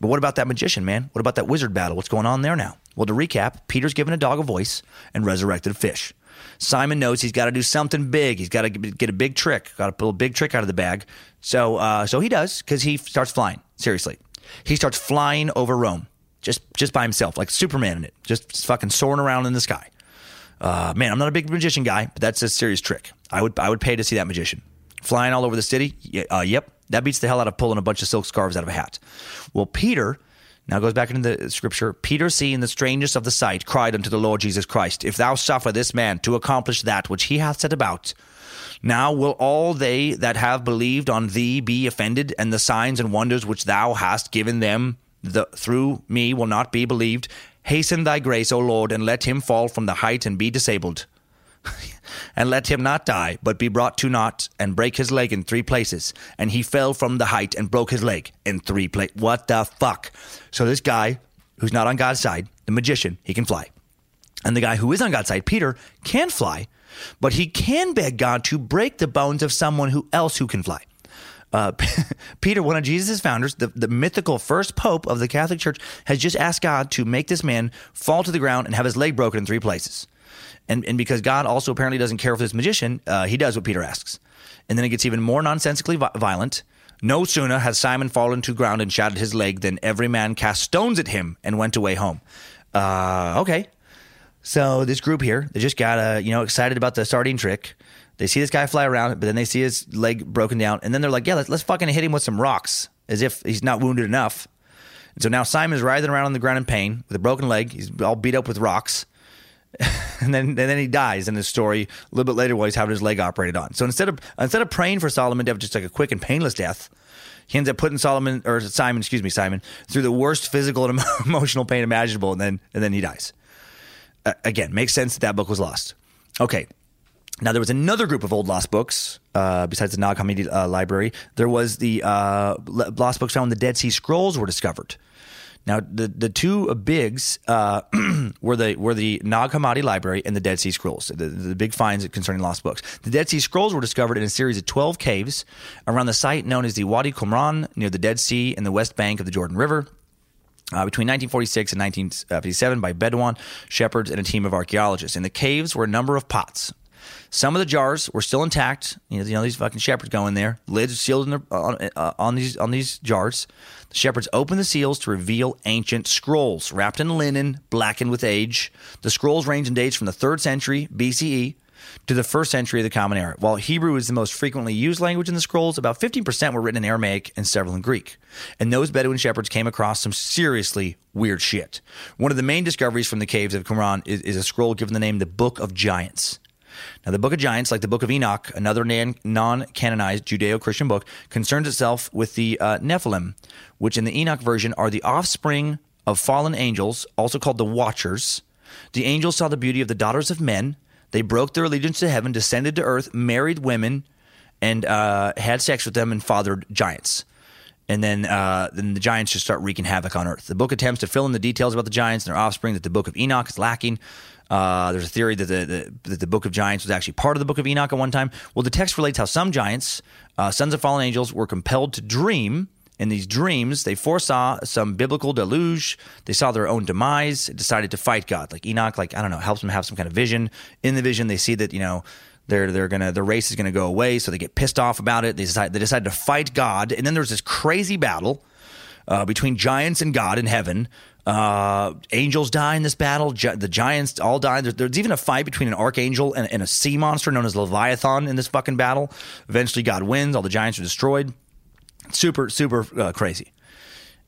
But what about that magician, man? What about that wizard battle? What's going on there now? Well, to recap, Peter's given a dog a voice and resurrected a fish. Simon knows he's got to do something big. He's got to get a big trick. Got to pull a big trick out of the bag. So, uh, so he does because he starts flying. Seriously, he starts flying over Rome, just just by himself, like Superman in it, just fucking soaring around in the sky. Uh, man, I'm not a big magician guy, but that's a serious trick. I would I would pay to see that magician flying all over the city. Uh, yep, that beats the hell out of pulling a bunch of silk scarves out of a hat. Well, Peter now goes back into the scripture. Peter, seeing the strangeness of the sight, cried unto the Lord Jesus Christ, If thou suffer this man to accomplish that which he hath set about, now will all they that have believed on thee be offended, and the signs and wonders which thou hast given them the, through me will not be believed. Hasten thy grace, O Lord, and let him fall from the height and be disabled. and let him not die, but be brought to naught, and break his leg in three places. And he fell from the height and broke his leg in three places. What the fuck? So this guy, who's not on God's side, the magician, he can fly. And the guy who is on God's side, Peter, can fly, but he can beg God to break the bones of someone who else who can fly. Uh, Peter, one of Jesus' founders, the, the mythical first pope of the Catholic Church, has just asked God to make this man fall to the ground and have his leg broken in three places. And, and because God also apparently doesn't care for this magician, uh, he does what Peter asks. And then it gets even more nonsensically violent. No sooner has Simon fallen to ground and shattered his leg than every man cast stones at him and went away home. Uh, okay. So this group here, they just got uh, you know excited about the sardine trick. They see this guy fly around, but then they see his leg broken down, and then they're like, "Yeah, let's, let's fucking hit him with some rocks," as if he's not wounded enough. And so now Simon's writhing around on the ground in pain with a broken leg. He's all beat up with rocks, and then and then he dies in the story a little bit later while he's having his leg operated on. So instead of instead of praying for Solomon to have just like a quick and painless death, he ends up putting Solomon or Simon, excuse me, Simon, through the worst physical and emotional pain imaginable, and then and then he dies. Uh, again, makes sense that that book was lost. Okay. Now there was another group of old lost books uh, besides the Nag Hammadi uh, library. There was the uh, lost books found when the Dead Sea Scrolls were discovered. Now the the two bigs uh, were the were the Nag Hammadi library and the Dead Sea Scrolls. The, the big finds concerning lost books. The Dead Sea Scrolls were discovered in a series of twelve caves around the site known as the Wadi Qumran near the Dead Sea in the west bank of the Jordan River uh, between 1946 and 1957 by Bedouin shepherds and a team of archaeologists. In the caves were a number of pots. Some of the jars were still intact. You know, you know these fucking shepherds go in there, lids sealed in their, on, uh, on these on these jars. The shepherds open the seals to reveal ancient scrolls wrapped in linen, blackened with age. The scrolls range in dates from the third century BCE to the first century of the Common Era. While Hebrew is the most frequently used language in the scrolls, about 15% were written in Aramaic and several in Greek. And those Bedouin shepherds came across some seriously weird shit. One of the main discoveries from the caves of Qumran is, is a scroll given the name the Book of Giants. Now, the Book of Giants, like the Book of Enoch, another non canonized Judeo Christian book, concerns itself with the uh, Nephilim, which in the Enoch version are the offspring of fallen angels, also called the Watchers. The angels saw the beauty of the daughters of men. They broke their allegiance to heaven, descended to earth, married women, and uh, had sex with them and fathered giants. And then, uh, then the giants just start wreaking havoc on earth. The book attempts to fill in the details about the giants and their offspring that the book of Enoch is lacking. Uh, there's a theory that the, the, that the Book of Giants was actually part of the Book of Enoch at one time. Well, the text relates how some giants, uh, sons of fallen angels, were compelled to dream. In these dreams, they foresaw some biblical deluge. They saw their own demise, decided to fight God. Like Enoch, like I don't know, helps them have some kind of vision. In the vision, they see that you know they're they're gonna the race is gonna go away, so they get pissed off about it. They decide they decide to fight God, and then there's this crazy battle uh, between giants and God in heaven. Uh, angels die in this battle. Gi- the giants all die. There's, even a fight between an archangel and, and, a sea monster known as Leviathan in this fucking battle. Eventually, God wins. All the giants are destroyed. Super, super uh, crazy.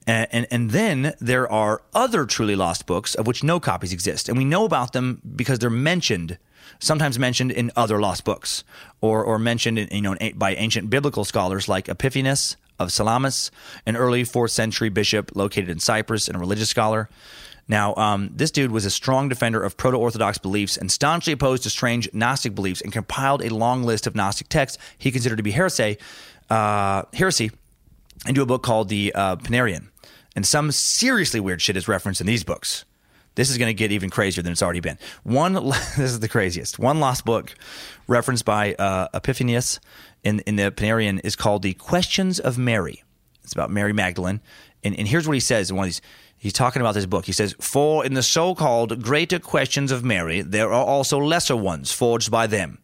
And, and, and then there are other truly lost books of which no copies exist, and we know about them because they're mentioned, sometimes mentioned in other lost books, or or mentioned in, you know by ancient biblical scholars like Epiphanius of Salamis, an early fourth century bishop located in Cyprus and a religious scholar. Now, um, this dude was a strong defender of proto Orthodox beliefs and staunchly opposed to strange Gnostic beliefs and compiled a long list of Gnostic texts he considered to be heresy, uh, heresy into a book called the uh, Panarion. And some seriously weird shit is referenced in these books. This is going to get even crazier than it's already been. One, this is the craziest. One lost book referenced by uh, Epiphanius in, in the Panarion is called The Questions of Mary. It's about Mary Magdalene. And, and here's what he says in one of these. He's talking about this book. He says, For in the so called greater questions of Mary, there are also lesser ones forged by them.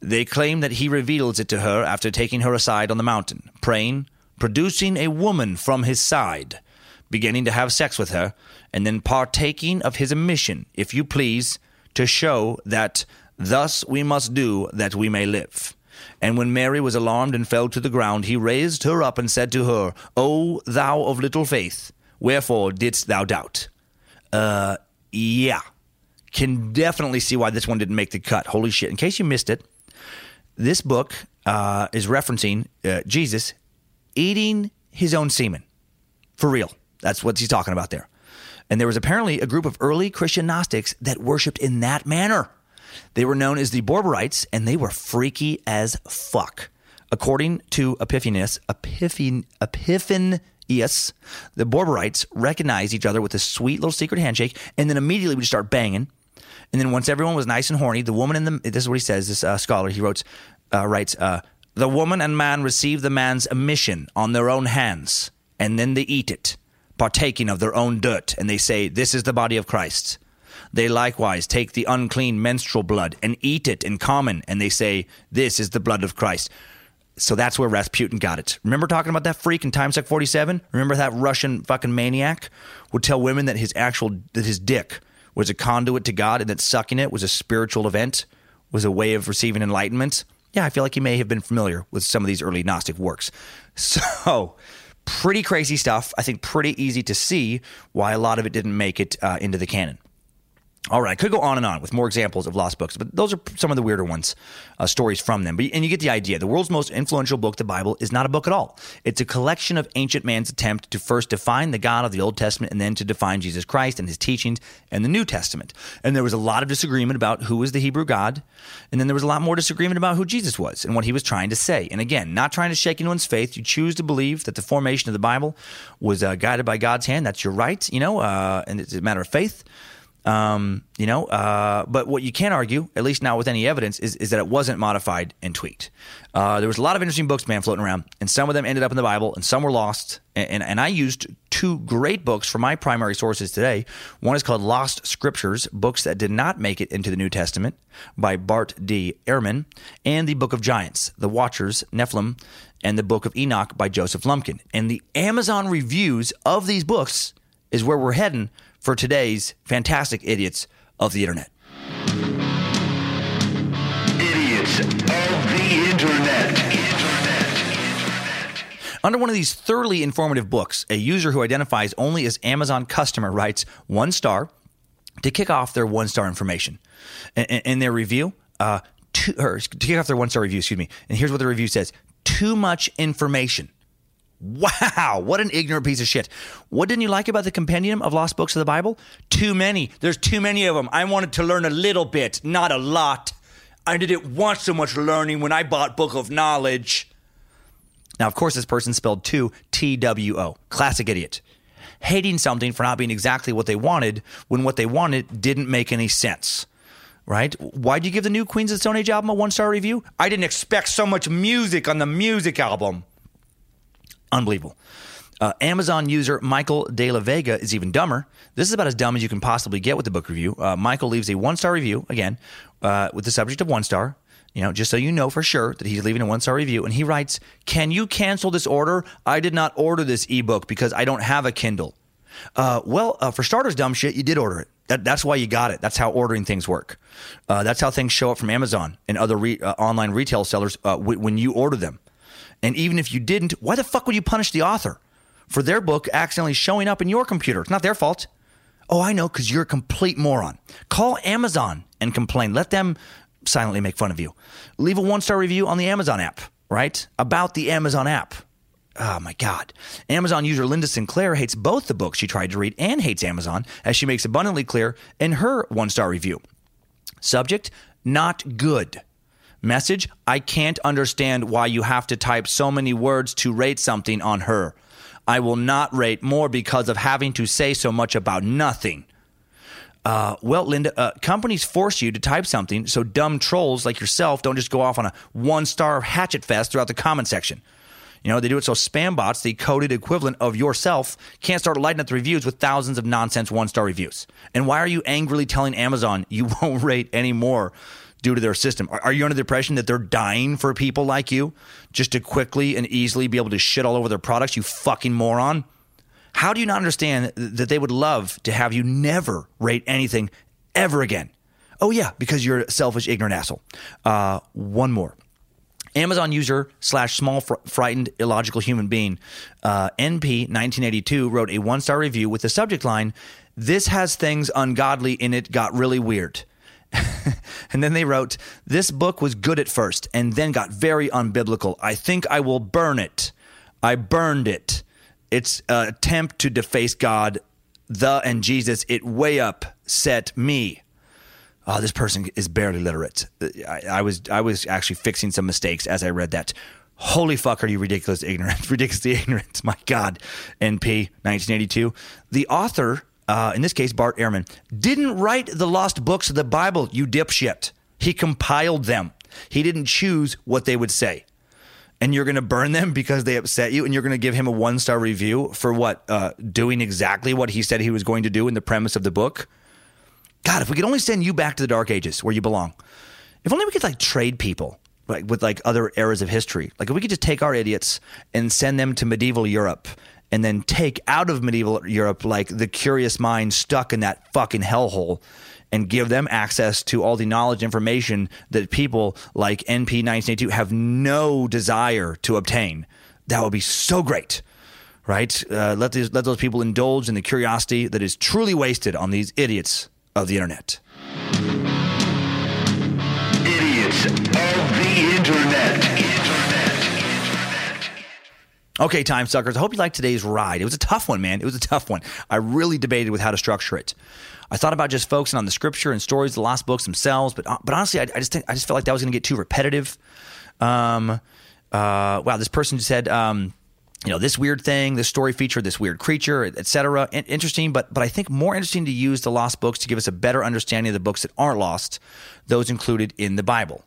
They claim that he reveals it to her after taking her aside on the mountain, praying, producing a woman from his side, beginning to have sex with her, and then partaking of his mission, if you please, to show that thus we must do that we may live. And when Mary was alarmed and fell to the ground, he raised her up and said to her, O thou of little faith, wherefore didst thou doubt? Uh, yeah. Can definitely see why this one didn't make the cut. Holy shit. In case you missed it, this book uh, is referencing uh, Jesus eating his own semen. For real. That's what he's talking about there. And there was apparently a group of early Christian Gnostics that worshiped in that manner. They were known as the Borborites, and they were freaky as fuck. According to Epiphanius, Epiphan, Epiphanius, the Borborites recognized each other with a sweet little secret handshake, and then immediately would start banging. And then once everyone was nice and horny, the woman in the this is what he says. This uh, scholar he wrote uh, writes uh, the woman and man receive the man's emission on their own hands, and then they eat it, partaking of their own dirt, and they say, "This is the body of Christ." They likewise take the unclean menstrual blood and eat it in common, and they say, This is the blood of Christ. So that's where Rasputin got it. Remember talking about that freak in Time Suck 47? Remember that Russian fucking maniac would tell women that his actual, that his dick was a conduit to God and that sucking it was a spiritual event, was a way of receiving enlightenment? Yeah, I feel like he may have been familiar with some of these early Gnostic works. So, pretty crazy stuff. I think pretty easy to see why a lot of it didn't make it uh, into the canon. All right, I could go on and on with more examples of lost books, but those are some of the weirder ones, uh, stories from them. But, and you get the idea. The world's most influential book, the Bible, is not a book at all. It's a collection of ancient man's attempt to first define the God of the Old Testament and then to define Jesus Christ and his teachings and the New Testament. And there was a lot of disagreement about who was the Hebrew God, and then there was a lot more disagreement about who Jesus was and what he was trying to say. And again, not trying to shake anyone's faith. You choose to believe that the formation of the Bible was uh, guided by God's hand. That's your right, you know, uh, and it's a matter of faith. Um, you know, uh, but what you can't argue, at least not with any evidence, is, is that it wasn't modified and tweaked. Uh, there was a lot of interesting books, man, floating around, and some of them ended up in the Bible, and some were lost. And, and, and I used two great books for my primary sources today. One is called Lost Scriptures, books that did not make it into the New Testament by Bart D. Ehrman, and the Book of Giants, The Watchers, Nephilim, and the Book of Enoch by Joseph Lumpkin. And the Amazon reviews of these books is where we're heading for today's fantastic idiots of the internet.
Idiots of the Internet.
Under one of these thoroughly informative books, a user who identifies only as Amazon customer writes one star to kick off their one star information. In, in their review, uh, or to kick off their one star review, excuse me. And here's what the review says Too much information. Wow, what an ignorant piece of shit. What didn't you like about the compendium of lost books of the Bible? Too many. There's too many of them. I wanted to learn a little bit, not a lot. I didn't want so much learning when I bought Book of Knowledge. Now, of course, this person spelled two T W O. Classic idiot. Hating something for not being exactly what they wanted when what they wanted didn't make any sense. Right? Why'd you give the new Queens of the Stone Age album a one star review? I didn't expect so much music on the music album. Unbelievable. Uh, Amazon user Michael De La Vega is even dumber. This is about as dumb as you can possibly get with the book review. Uh, Michael leaves a one star review, again, uh, with the subject of one star, you know, just so you know for sure that he's leaving a one star review. And he writes, Can you cancel this order? I did not order this ebook because I don't have a Kindle. Uh, well, uh, for starters, dumb shit, you did order it. That, that's why you got it. That's how ordering things work. Uh, that's how things show up from Amazon and other re- online retail sellers w- when you order them. And even if you didn't, why the fuck would you punish the author for their book accidentally showing up in your computer? It's not their fault. Oh, I know, because you're a complete moron. Call Amazon and complain. Let them silently make fun of you. Leave a one star review on the Amazon app, right? About the Amazon app. Oh my God. Amazon user Linda Sinclair hates both the books she tried to read and hates Amazon, as she makes abundantly clear in her one star review. Subject, not good. Message, I can't understand why you have to type so many words to rate something on her. I will not rate more because of having to say so much about nothing. Uh, well, Linda, uh, companies force you to type something so dumb trolls like yourself don't just go off on a one star hatchet fest throughout the comment section. You know, they do it so spam bots, the coded equivalent of yourself, can't start lighting up the reviews with thousands of nonsense one star reviews. And why are you angrily telling Amazon you won't rate any more due to their system? Are, are you under the impression that they're dying for people like you just to quickly and easily be able to shit all over their products, you fucking moron? How do you not understand that they would love to have you never rate anything ever again? Oh, yeah, because you're a selfish, ignorant asshole. Uh, one more. Amazon user slash small fr- frightened illogical human being uh, NP 1982 wrote a one star review with the subject line, "This has things ungodly in it. Got really weird." and then they wrote, "This book was good at first, and then got very unbiblical. I think I will burn it. I burned it. It's an attempt to deface God, the and Jesus. It way up set me." oh, this person is barely literate. I, I was I was actually fixing some mistakes as I read that. Holy fuck, are you ridiculous ignorant? Ridiculously ignorant. My God. NP 1982. The author, uh, in this case, Bart Ehrman, didn't write the lost books of the Bible, you dipshit. He compiled them. He didn't choose what they would say. And you're going to burn them because they upset you, and you're going to give him a one star review for what? Uh, doing exactly what he said he was going to do in the premise of the book? God, if we could only send you back to the dark ages where you belong. If only we could like trade people like with like other eras of history. Like if we could just take our idiots and send them to medieval Europe and then take out of medieval Europe like the curious mind stuck in that fucking hellhole and give them access to all the knowledge information that people like NP 1982 have no desire to obtain. That would be so great. Right? Uh, let, these, let those people indulge in the curiosity that is truly wasted on these idiots of the internet.
Idiots of the internet.
Okay, time suckers. I hope you liked today's ride. It was a tough one, man. It was a tough one. I really debated with how to structure it. I thought about just focusing on the scripture and stories, of the lost books themselves, but but honestly, I, I just think, I just felt like that was going to get too repetitive. Um, uh, wow, this person said, um, you know, this weird thing, this story feature, this weird creature, etc. Interesting, but but I think more interesting to use the lost books to give us a better understanding of the books that aren't lost, those included in the Bible.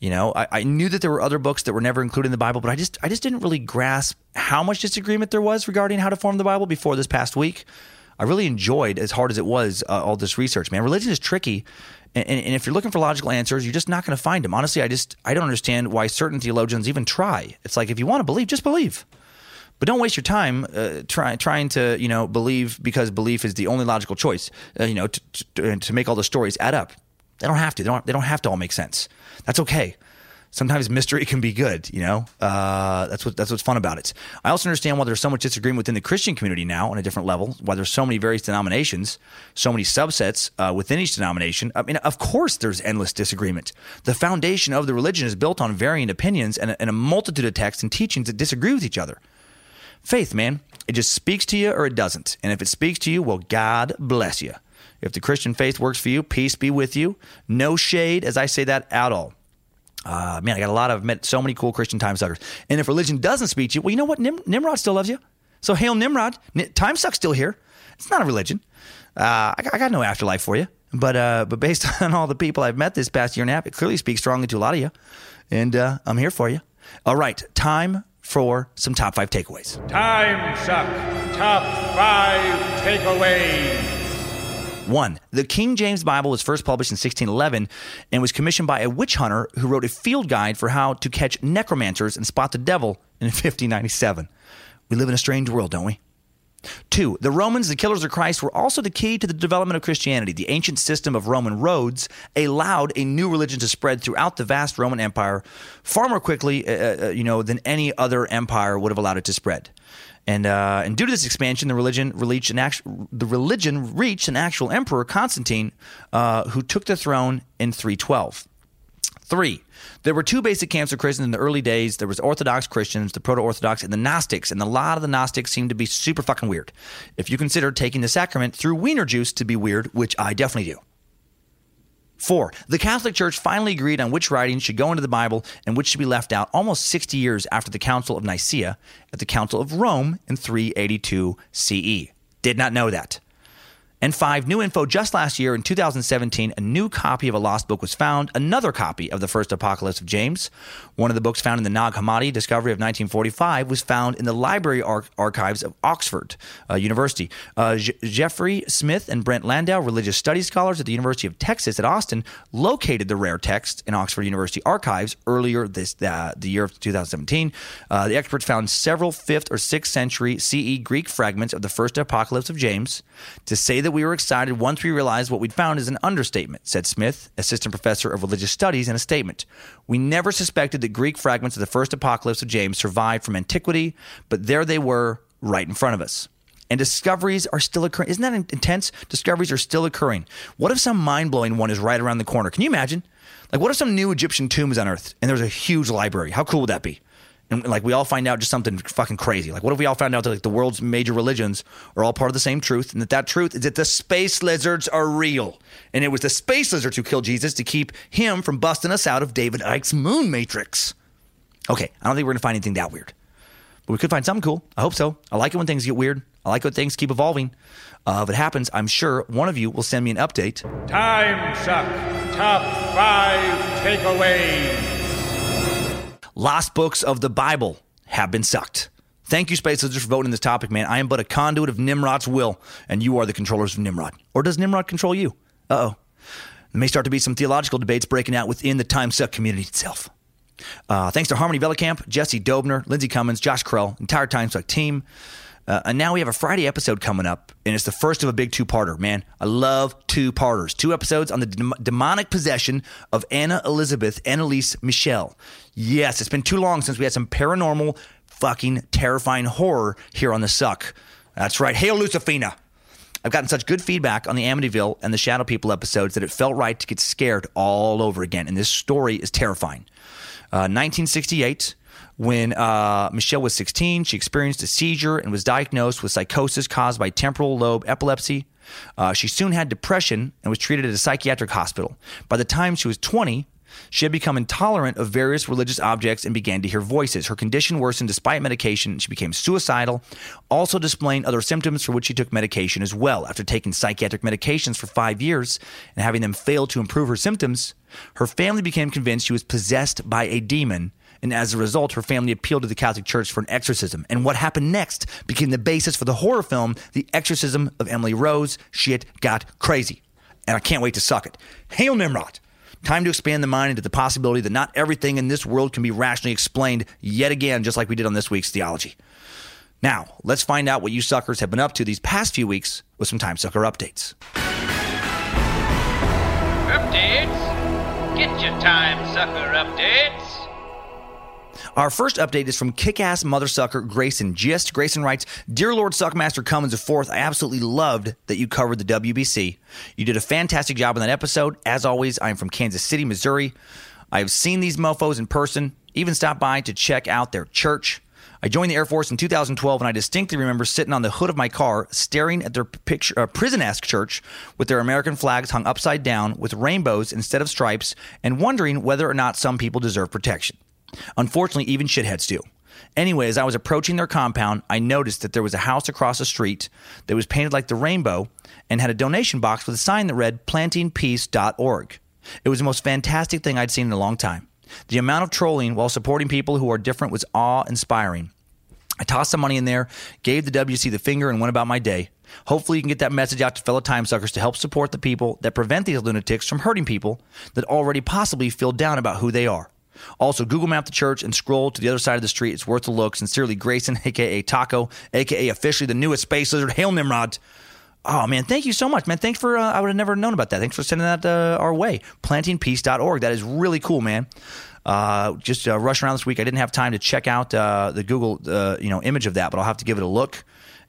You know, I, I, knew that there were other books that were never included in the Bible, but I just I just didn't really grasp how much disagreement there was regarding how to form the Bible before this past week. I really enjoyed, as hard as it was, uh, all this research. Man, religion is tricky, and, and, and if you're looking for logical answers, you're just not going to find them. Honestly, I just I don't understand why certain theologians even try. It's like if you want to believe, just believe. But don't waste your time uh, try, trying to, you know, believe because belief is the only logical choice. Uh, you know, to, to, to make all the stories add up. They don't have to. They don't. They don't have to all make sense. That's okay. Sometimes mystery can be good. You know, uh, that's what that's what's fun about it. I also understand why there's so much disagreement within the Christian community now on a different level. Why there's so many various denominations, so many subsets uh, within each denomination. I mean, of course, there's endless disagreement. The foundation of the religion is built on varying opinions and a, and a multitude of texts and teachings that disagree with each other. Faith, man, it just speaks to you or it doesn't. And if it speaks to you, well, God bless you. If the Christian faith works for you, peace be with you. No shade as I say that at all. Uh, man, I got a lot of met so many cool Christian time suckers. And if religion doesn't speak to you, well, you know what? Nim- Nimrod still loves you. So hail Nimrod. N- time suck's still here. It's not a religion. Uh, I, got, I, got, no afterlife for you. But uh, but based on all the people I've met this past year and a half, it clearly speaks strongly to a lot of you. And uh, I'm here for you. All right, time for some top five takeaways.
Time suck. Top five takeaways.
One, the King James Bible was first published in 1611 and was commissioned by a witch hunter who wrote a field guide for how to catch necromancers and spot the devil in 1597. We live in a strange world, don't we? Two, the Romans, the killers of Christ, were also the key to the development of Christianity. The ancient system of Roman roads allowed a new religion to spread throughout the vast Roman Empire far more quickly, uh, uh, you know, than any other empire would have allowed it to spread. And, uh, and due to this expansion, the religion reached an, actual, the religion reached an actual emperor, Constantine, uh, who took the throne in 312. Three, there were two basic camps of Christians in the early days. There was Orthodox Christians, the Proto-Orthodox, and the Gnostics. And a lot of the Gnostics seemed to be super fucking weird. If you consider taking the sacrament through wiener juice to be weird, which I definitely do. Four, the Catholic Church finally agreed on which writings should go into the Bible and which should be left out almost 60 years after the Council of Nicaea at the Council of Rome in 382 CE. Did not know that. And five, new info just last year in 2017, a new copy of a lost book was found, another copy of the first Apocalypse of James. One of the books found in the Nag Hammadi discovery of 1945 was found in the library ar- archives of Oxford uh, University. Uh, J- Geoffrey Smith and Brent Landau, religious studies scholars at the University of Texas at Austin, located the rare text in Oxford University archives earlier this uh, the year of 2017. Uh, the experts found several 5th or 6th century CE Greek fragments of the first Apocalypse of James. To say that we were excited once we realized what we'd found is an understatement, said Smith, assistant professor of religious studies, in a statement. We never suspected that Greek fragments of the first apocalypse of James survived from antiquity, but there they were right in front of us. And discoveries are still occurring. Isn't that intense? Discoveries are still occurring. What if some mind blowing one is right around the corner? Can you imagine? Like, what if some new Egyptian tomb is unearthed and there's a huge library? How cool would that be? And like we all find out just something fucking crazy. Like what if we all found out that like the world's major religions are all part of the same truth, and that that truth is that the space lizards are real, and it was the space lizards who killed Jesus to keep him from busting us out of David Icke's moon matrix. Okay, I don't think we're gonna find anything that weird, but we could find something cool. I hope so. I like it when things get weird. I like when things keep evolving. Uh, if it happens, I'm sure one of you will send me an update.
Time suck. Top five takeaways.
Lost books of the Bible have been sucked. Thank you, Space Lizards, for voting this topic, man. I am but a conduit of Nimrod's will, and you are the controllers of Nimrod. Or does Nimrod control you? Uh oh. There may start to be some theological debates breaking out within the Time Suck community itself. Uh, thanks to Harmony Vellicamp, Jesse Dobner, Lindsey Cummins, Josh Krell, entire Time Suck team. Uh, and now we have a Friday episode coming up, and it's the first of a big two-parter. Man, I love two-parters. Two episodes on the dem- demonic possession of Anna Elizabeth Anneliese Michel. Yes, it's been too long since we had some paranormal, fucking terrifying horror here on the Suck. That's right. Hail Lucifina. I've gotten such good feedback on the Amityville and the Shadow People episodes that it felt right to get scared all over again. And this story is terrifying. Uh, 1968, when uh, Michel was 16, she experienced a seizure and was diagnosed with psychosis caused by temporal lobe epilepsy. Uh, she soon had depression and was treated at a psychiatric hospital. By the time she was 20, she had become intolerant of various religious objects and began to hear voices. Her condition worsened despite medication. She became suicidal, also displaying other symptoms for which she took medication as well. After taking psychiatric medications for five years and having them fail to improve her symptoms, her family became convinced she was possessed by a demon. And as a result, her family appealed to the Catholic Church for an exorcism. And what happened next became the basis for the horror film, The Exorcism of Emily Rose. Shit got crazy. And I can't wait to suck it. Hail Nimrod! Time to expand the mind into the possibility that not everything in this world can be rationally explained yet again, just like we did on this week's theology. Now, let's find out what you suckers have been up to these past few weeks with some Time Sucker updates.
Updates? Get your time sucker updates.
Our first update is from kick-ass mother sucker Grayson Gist. Grayson writes, Dear Lord Suckmaster Cummins Fourth, I absolutely loved that you covered the WBC. You did a fantastic job in that episode. As always, I'm from Kansas City, Missouri. I've seen these mofos in person, even stopped by to check out their church. I joined the Air Force in 2012, and I distinctly remember sitting on the hood of my car, staring at their picture, uh, prison-esque church with their American flags hung upside down with rainbows instead of stripes, and wondering whether or not some people deserve protection. Unfortunately, even shitheads do. Anyway, as I was approaching their compound, I noticed that there was a house across the street that was painted like the rainbow and had a donation box with a sign that read plantingpeace.org. It was the most fantastic thing I'd seen in a long time. The amount of trolling while supporting people who are different was awe inspiring. I tossed some money in there, gave the WC the finger, and went about my day. Hopefully, you can get that message out to fellow time suckers to help support the people that prevent these lunatics from hurting people that already possibly feel down about who they are. Also, Google map the church and scroll to the other side of the street. It's worth a look. Sincerely, Grayson, aka Taco, aka officially the newest space lizard. Hail Nimrod. Oh man, thank you so much, man. Thanks for uh, I would have never known about that. Thanks for sending that uh, our way. Plantingpeace.org. That is really cool, man. Uh, just uh, rushing around this week. I didn't have time to check out uh, the Google uh, you know image of that, but I'll have to give it a look.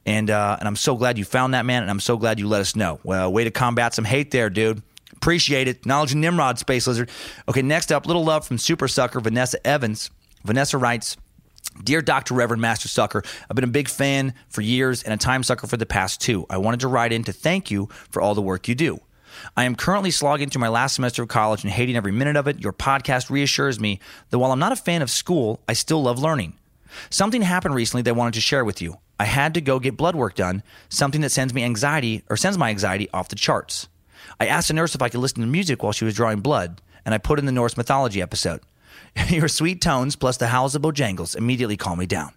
And uh, and I'm so glad you found that man, and I'm so glad you let us know. Well, way to combat some hate there, dude. Appreciate it. Knowledge and Nimrod, Space Lizard. Okay, next up, little love from Super Sucker Vanessa Evans. Vanessa writes. Dear Dr. Reverend Master Sucker, I've been a big fan for years and a time sucker for the past two. I wanted to write in to thank you for all the work you do. I am currently slogging through my last semester of college and hating every minute of it. Your podcast reassures me that while I'm not a fan of school, I still love learning. Something happened recently that I wanted to share with you. I had to go get blood work done, something that sends me anxiety or sends my anxiety off the charts. I asked a nurse if I could listen to music while she was drawing blood, and I put in the Norse mythology episode. Your sweet tones plus the howls of Bojangles immediately calmed me down.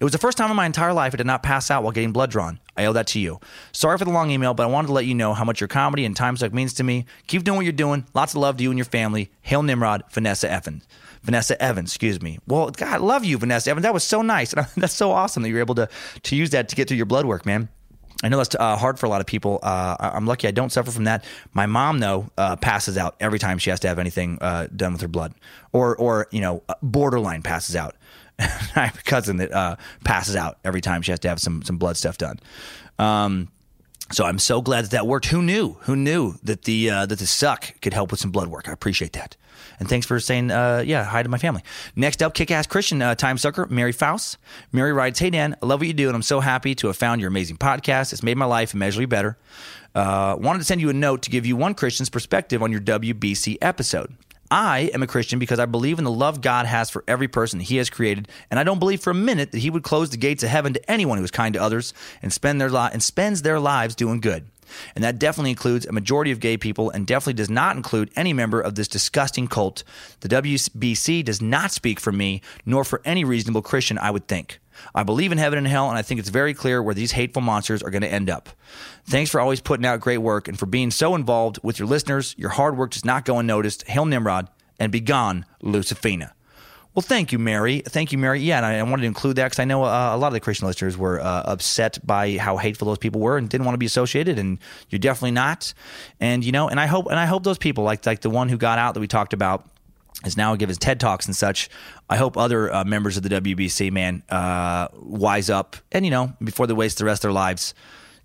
It was the first time in my entire life I did not pass out while getting blood drawn. I owe that to you. Sorry for the long email, but I wanted to let you know how much your comedy and time suck means to me. Keep doing what you're doing. Lots of love to you and your family. Hail Nimrod, Vanessa Evans. Vanessa Evans, excuse me. Well, God, I love you, Vanessa Evans. That was so nice. That's so awesome that you were able to to use that to get through your blood work, man. I know that's uh, hard for a lot of people. Uh, I'm lucky I don't suffer from that. My mom, though, uh, passes out every time she has to have anything uh, done with her blood, or or you know, borderline passes out. I have a cousin that uh, passes out every time she has to have some some blood stuff done. Um, So I'm so glad that that worked. Who knew? Who knew that the uh, that the suck could help with some blood work? I appreciate that. And thanks for saying, uh, yeah, hi to my family. Next up, kick ass Christian uh, time sucker, Mary Faust. Mary writes, Hey, Dan, I love what you do, and I'm so happy to have found your amazing podcast. It's made my life immeasurably better. Uh, wanted to send you a note to give you one Christian's perspective on your WBC episode. I am a Christian because I believe in the love God has for every person He has created, and I don't believe for a minute that He would close the gates of heaven to anyone who is kind to others and spend their li- and spends their lives doing good. And that definitely includes a majority of gay people and definitely does not include any member of this disgusting cult. The WBC does not speak for me, nor for any reasonable Christian, I would think. I believe in heaven and hell, and I think it's very clear where these hateful monsters are going to end up. Thanks for always putting out great work and for being so involved with your listeners. Your hard work does not go unnoticed. Hail Nimrod, and be gone, Lucifina. Well, thank you, Mary. Thank you, Mary. Yeah, and I, I wanted to include that because I know uh, a lot of the Christian listeners were uh, upset by how hateful those people were and didn't want to be associated, and you're definitely not. And you know, and I hope, and I hope those people, like like the one who got out that we talked about, is now giving TED talks and such. I hope other uh, members of the WBC man uh, wise up, and you know, before they waste the rest of their lives,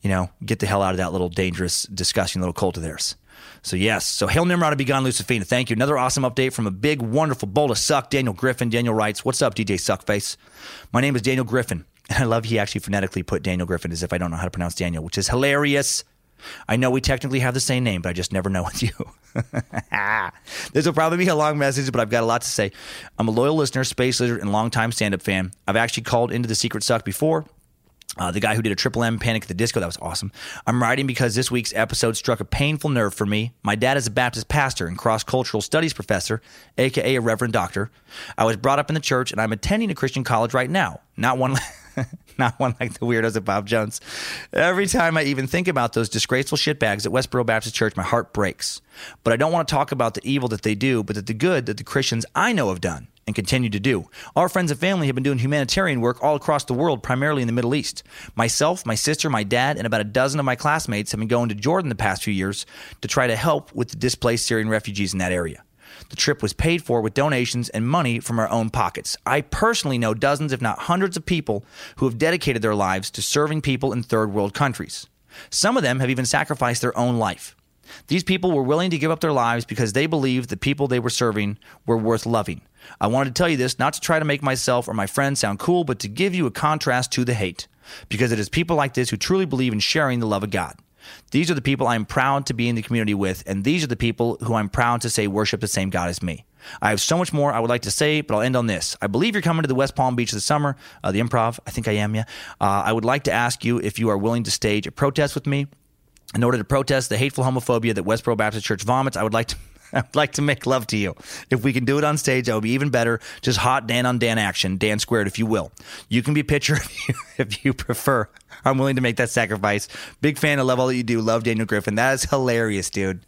you know, get the hell out of that little dangerous, disgusting little cult of theirs. So yes, so Hail Nimrod be gone, Lucifina. Thank you. Another awesome update from a big, wonderful bowl of suck. Daniel Griffin. Daniel writes, "What's up, DJ Suckface? My name is Daniel Griffin, and I love he actually phonetically put Daniel Griffin as if I don't know how to pronounce Daniel, which is hilarious." I know we technically have the same name, but I just never know with you. this will probably be a long message, but I've got a lot to say. I'm a loyal listener, Space Lizard, and longtime stand up fan. I've actually called into the Secret Suck before. Uh, the guy who did a Triple M Panic at the Disco, that was awesome. I'm writing because this week's episode struck a painful nerve for me. My dad is a Baptist pastor and cross cultural studies professor, aka a Reverend Doctor. I was brought up in the church and I'm attending a Christian college right now. Not one. Not one like the weirdos at Bob Jones. Every time I even think about those disgraceful shitbags at Westboro Baptist Church, my heart breaks. But I don't want to talk about the evil that they do, but that the good that the Christians I know have done and continue to do. Our friends and family have been doing humanitarian work all across the world, primarily in the Middle East. Myself, my sister, my dad, and about a dozen of my classmates have been going to Jordan the past few years to try to help with the displaced Syrian refugees in that area. The trip was paid for with donations and money from our own pockets. I personally know dozens, if not hundreds, of people who have dedicated their lives to serving people in third world countries. Some of them have even sacrificed their own life. These people were willing to give up their lives because they believed the people they were serving were worth loving. I wanted to tell you this not to try to make myself or my friends sound cool, but to give you a contrast to the hate, because it is people like this who truly believe in sharing the love of God. These are the people I am proud to be in the community with, and these are the people who I'm proud to say worship the same God as me. I have so much more I would like to say, but I'll end on this. I believe you're coming to the West Palm Beach this summer, uh, the improv. I think I am, yeah. Uh, I would like to ask you if you are willing to stage a protest with me. In order to protest the hateful homophobia that Westboro Baptist Church vomits, I would like to I'd like to make love to you. If we can do it on stage, that would be even better. Just hot Dan on Dan action, Dan squared, if you will. You can be pitcher if you, if you prefer. I'm willing to make that sacrifice. Big fan. I love all that you do. Love Daniel Griffin. That is hilarious, dude.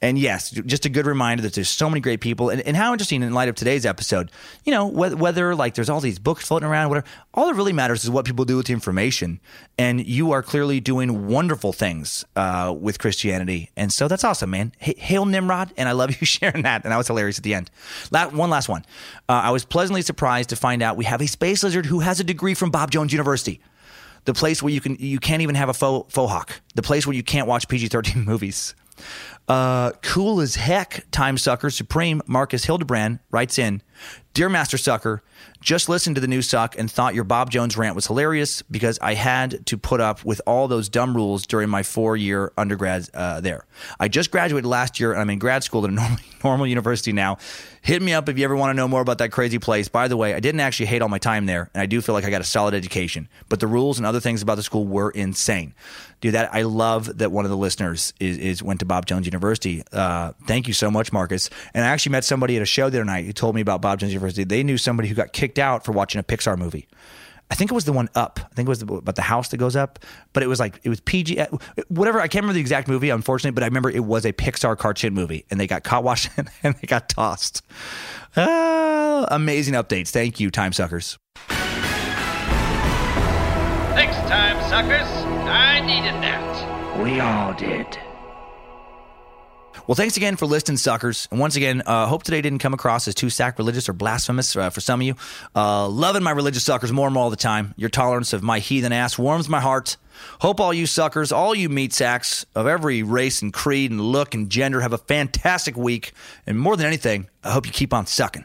And yes, just a good reminder that there's so many great people, and, and how interesting in light of today's episode. You know, whether, whether like there's all these books floating around, whatever. All that really matters is what people do with the information, and you are clearly doing wonderful things uh, with Christianity, and so that's awesome, man. Hail Nimrod, and I love you sharing that, and that was hilarious at the end. one last one. Uh, I was pleasantly surprised to find out we have a space lizard who has a degree from Bob Jones University the place where you can you can't even have a faux, faux hawk, the place where you can't watch PG thirteen movies. Uh, cool as heck, Time Sucker Supreme Marcus Hildebrand writes in, Dear Master Sucker, just listened to the new suck and thought your Bob Jones rant was hilarious because I had to put up with all those dumb rules during my four year undergrad uh, there. I just graduated last year and I'm in grad school at a normal, normal university now. Hit me up if you ever want to know more about that crazy place. By the way, I didn't actually hate all my time there, and I do feel like I got a solid education. But the rules and other things about the school were insane. Dude, that I love that one of the listeners is, is went to Bob Jones University. Uh, thank you so much, Marcus. And I actually met somebody at a show the other night who told me about Bob Jones University. They knew somebody who got kicked out for watching a Pixar movie. I think it was the one up. I think it was the, about the house that goes up, but it was like it was PG, whatever. I can't remember the exact movie, unfortunately, but I remember it was a Pixar cartoon movie, and they got caught watching and they got tossed. Ah, amazing updates. Thank you, time suckers.
Thanks, time suckers. I needed that.
We all did.
Well, thanks again for listening, suckers. And once again, uh, hope today didn't come across as too sacrilegious or blasphemous uh, for some of you. Uh, loving my religious suckers more and more all the time. Your tolerance of my heathen ass warms my heart. Hope all you suckers, all you meat sacks of every race and creed and look and gender have a fantastic week. And more than anything, I hope you keep on sucking.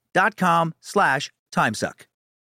dot com slash timesuck.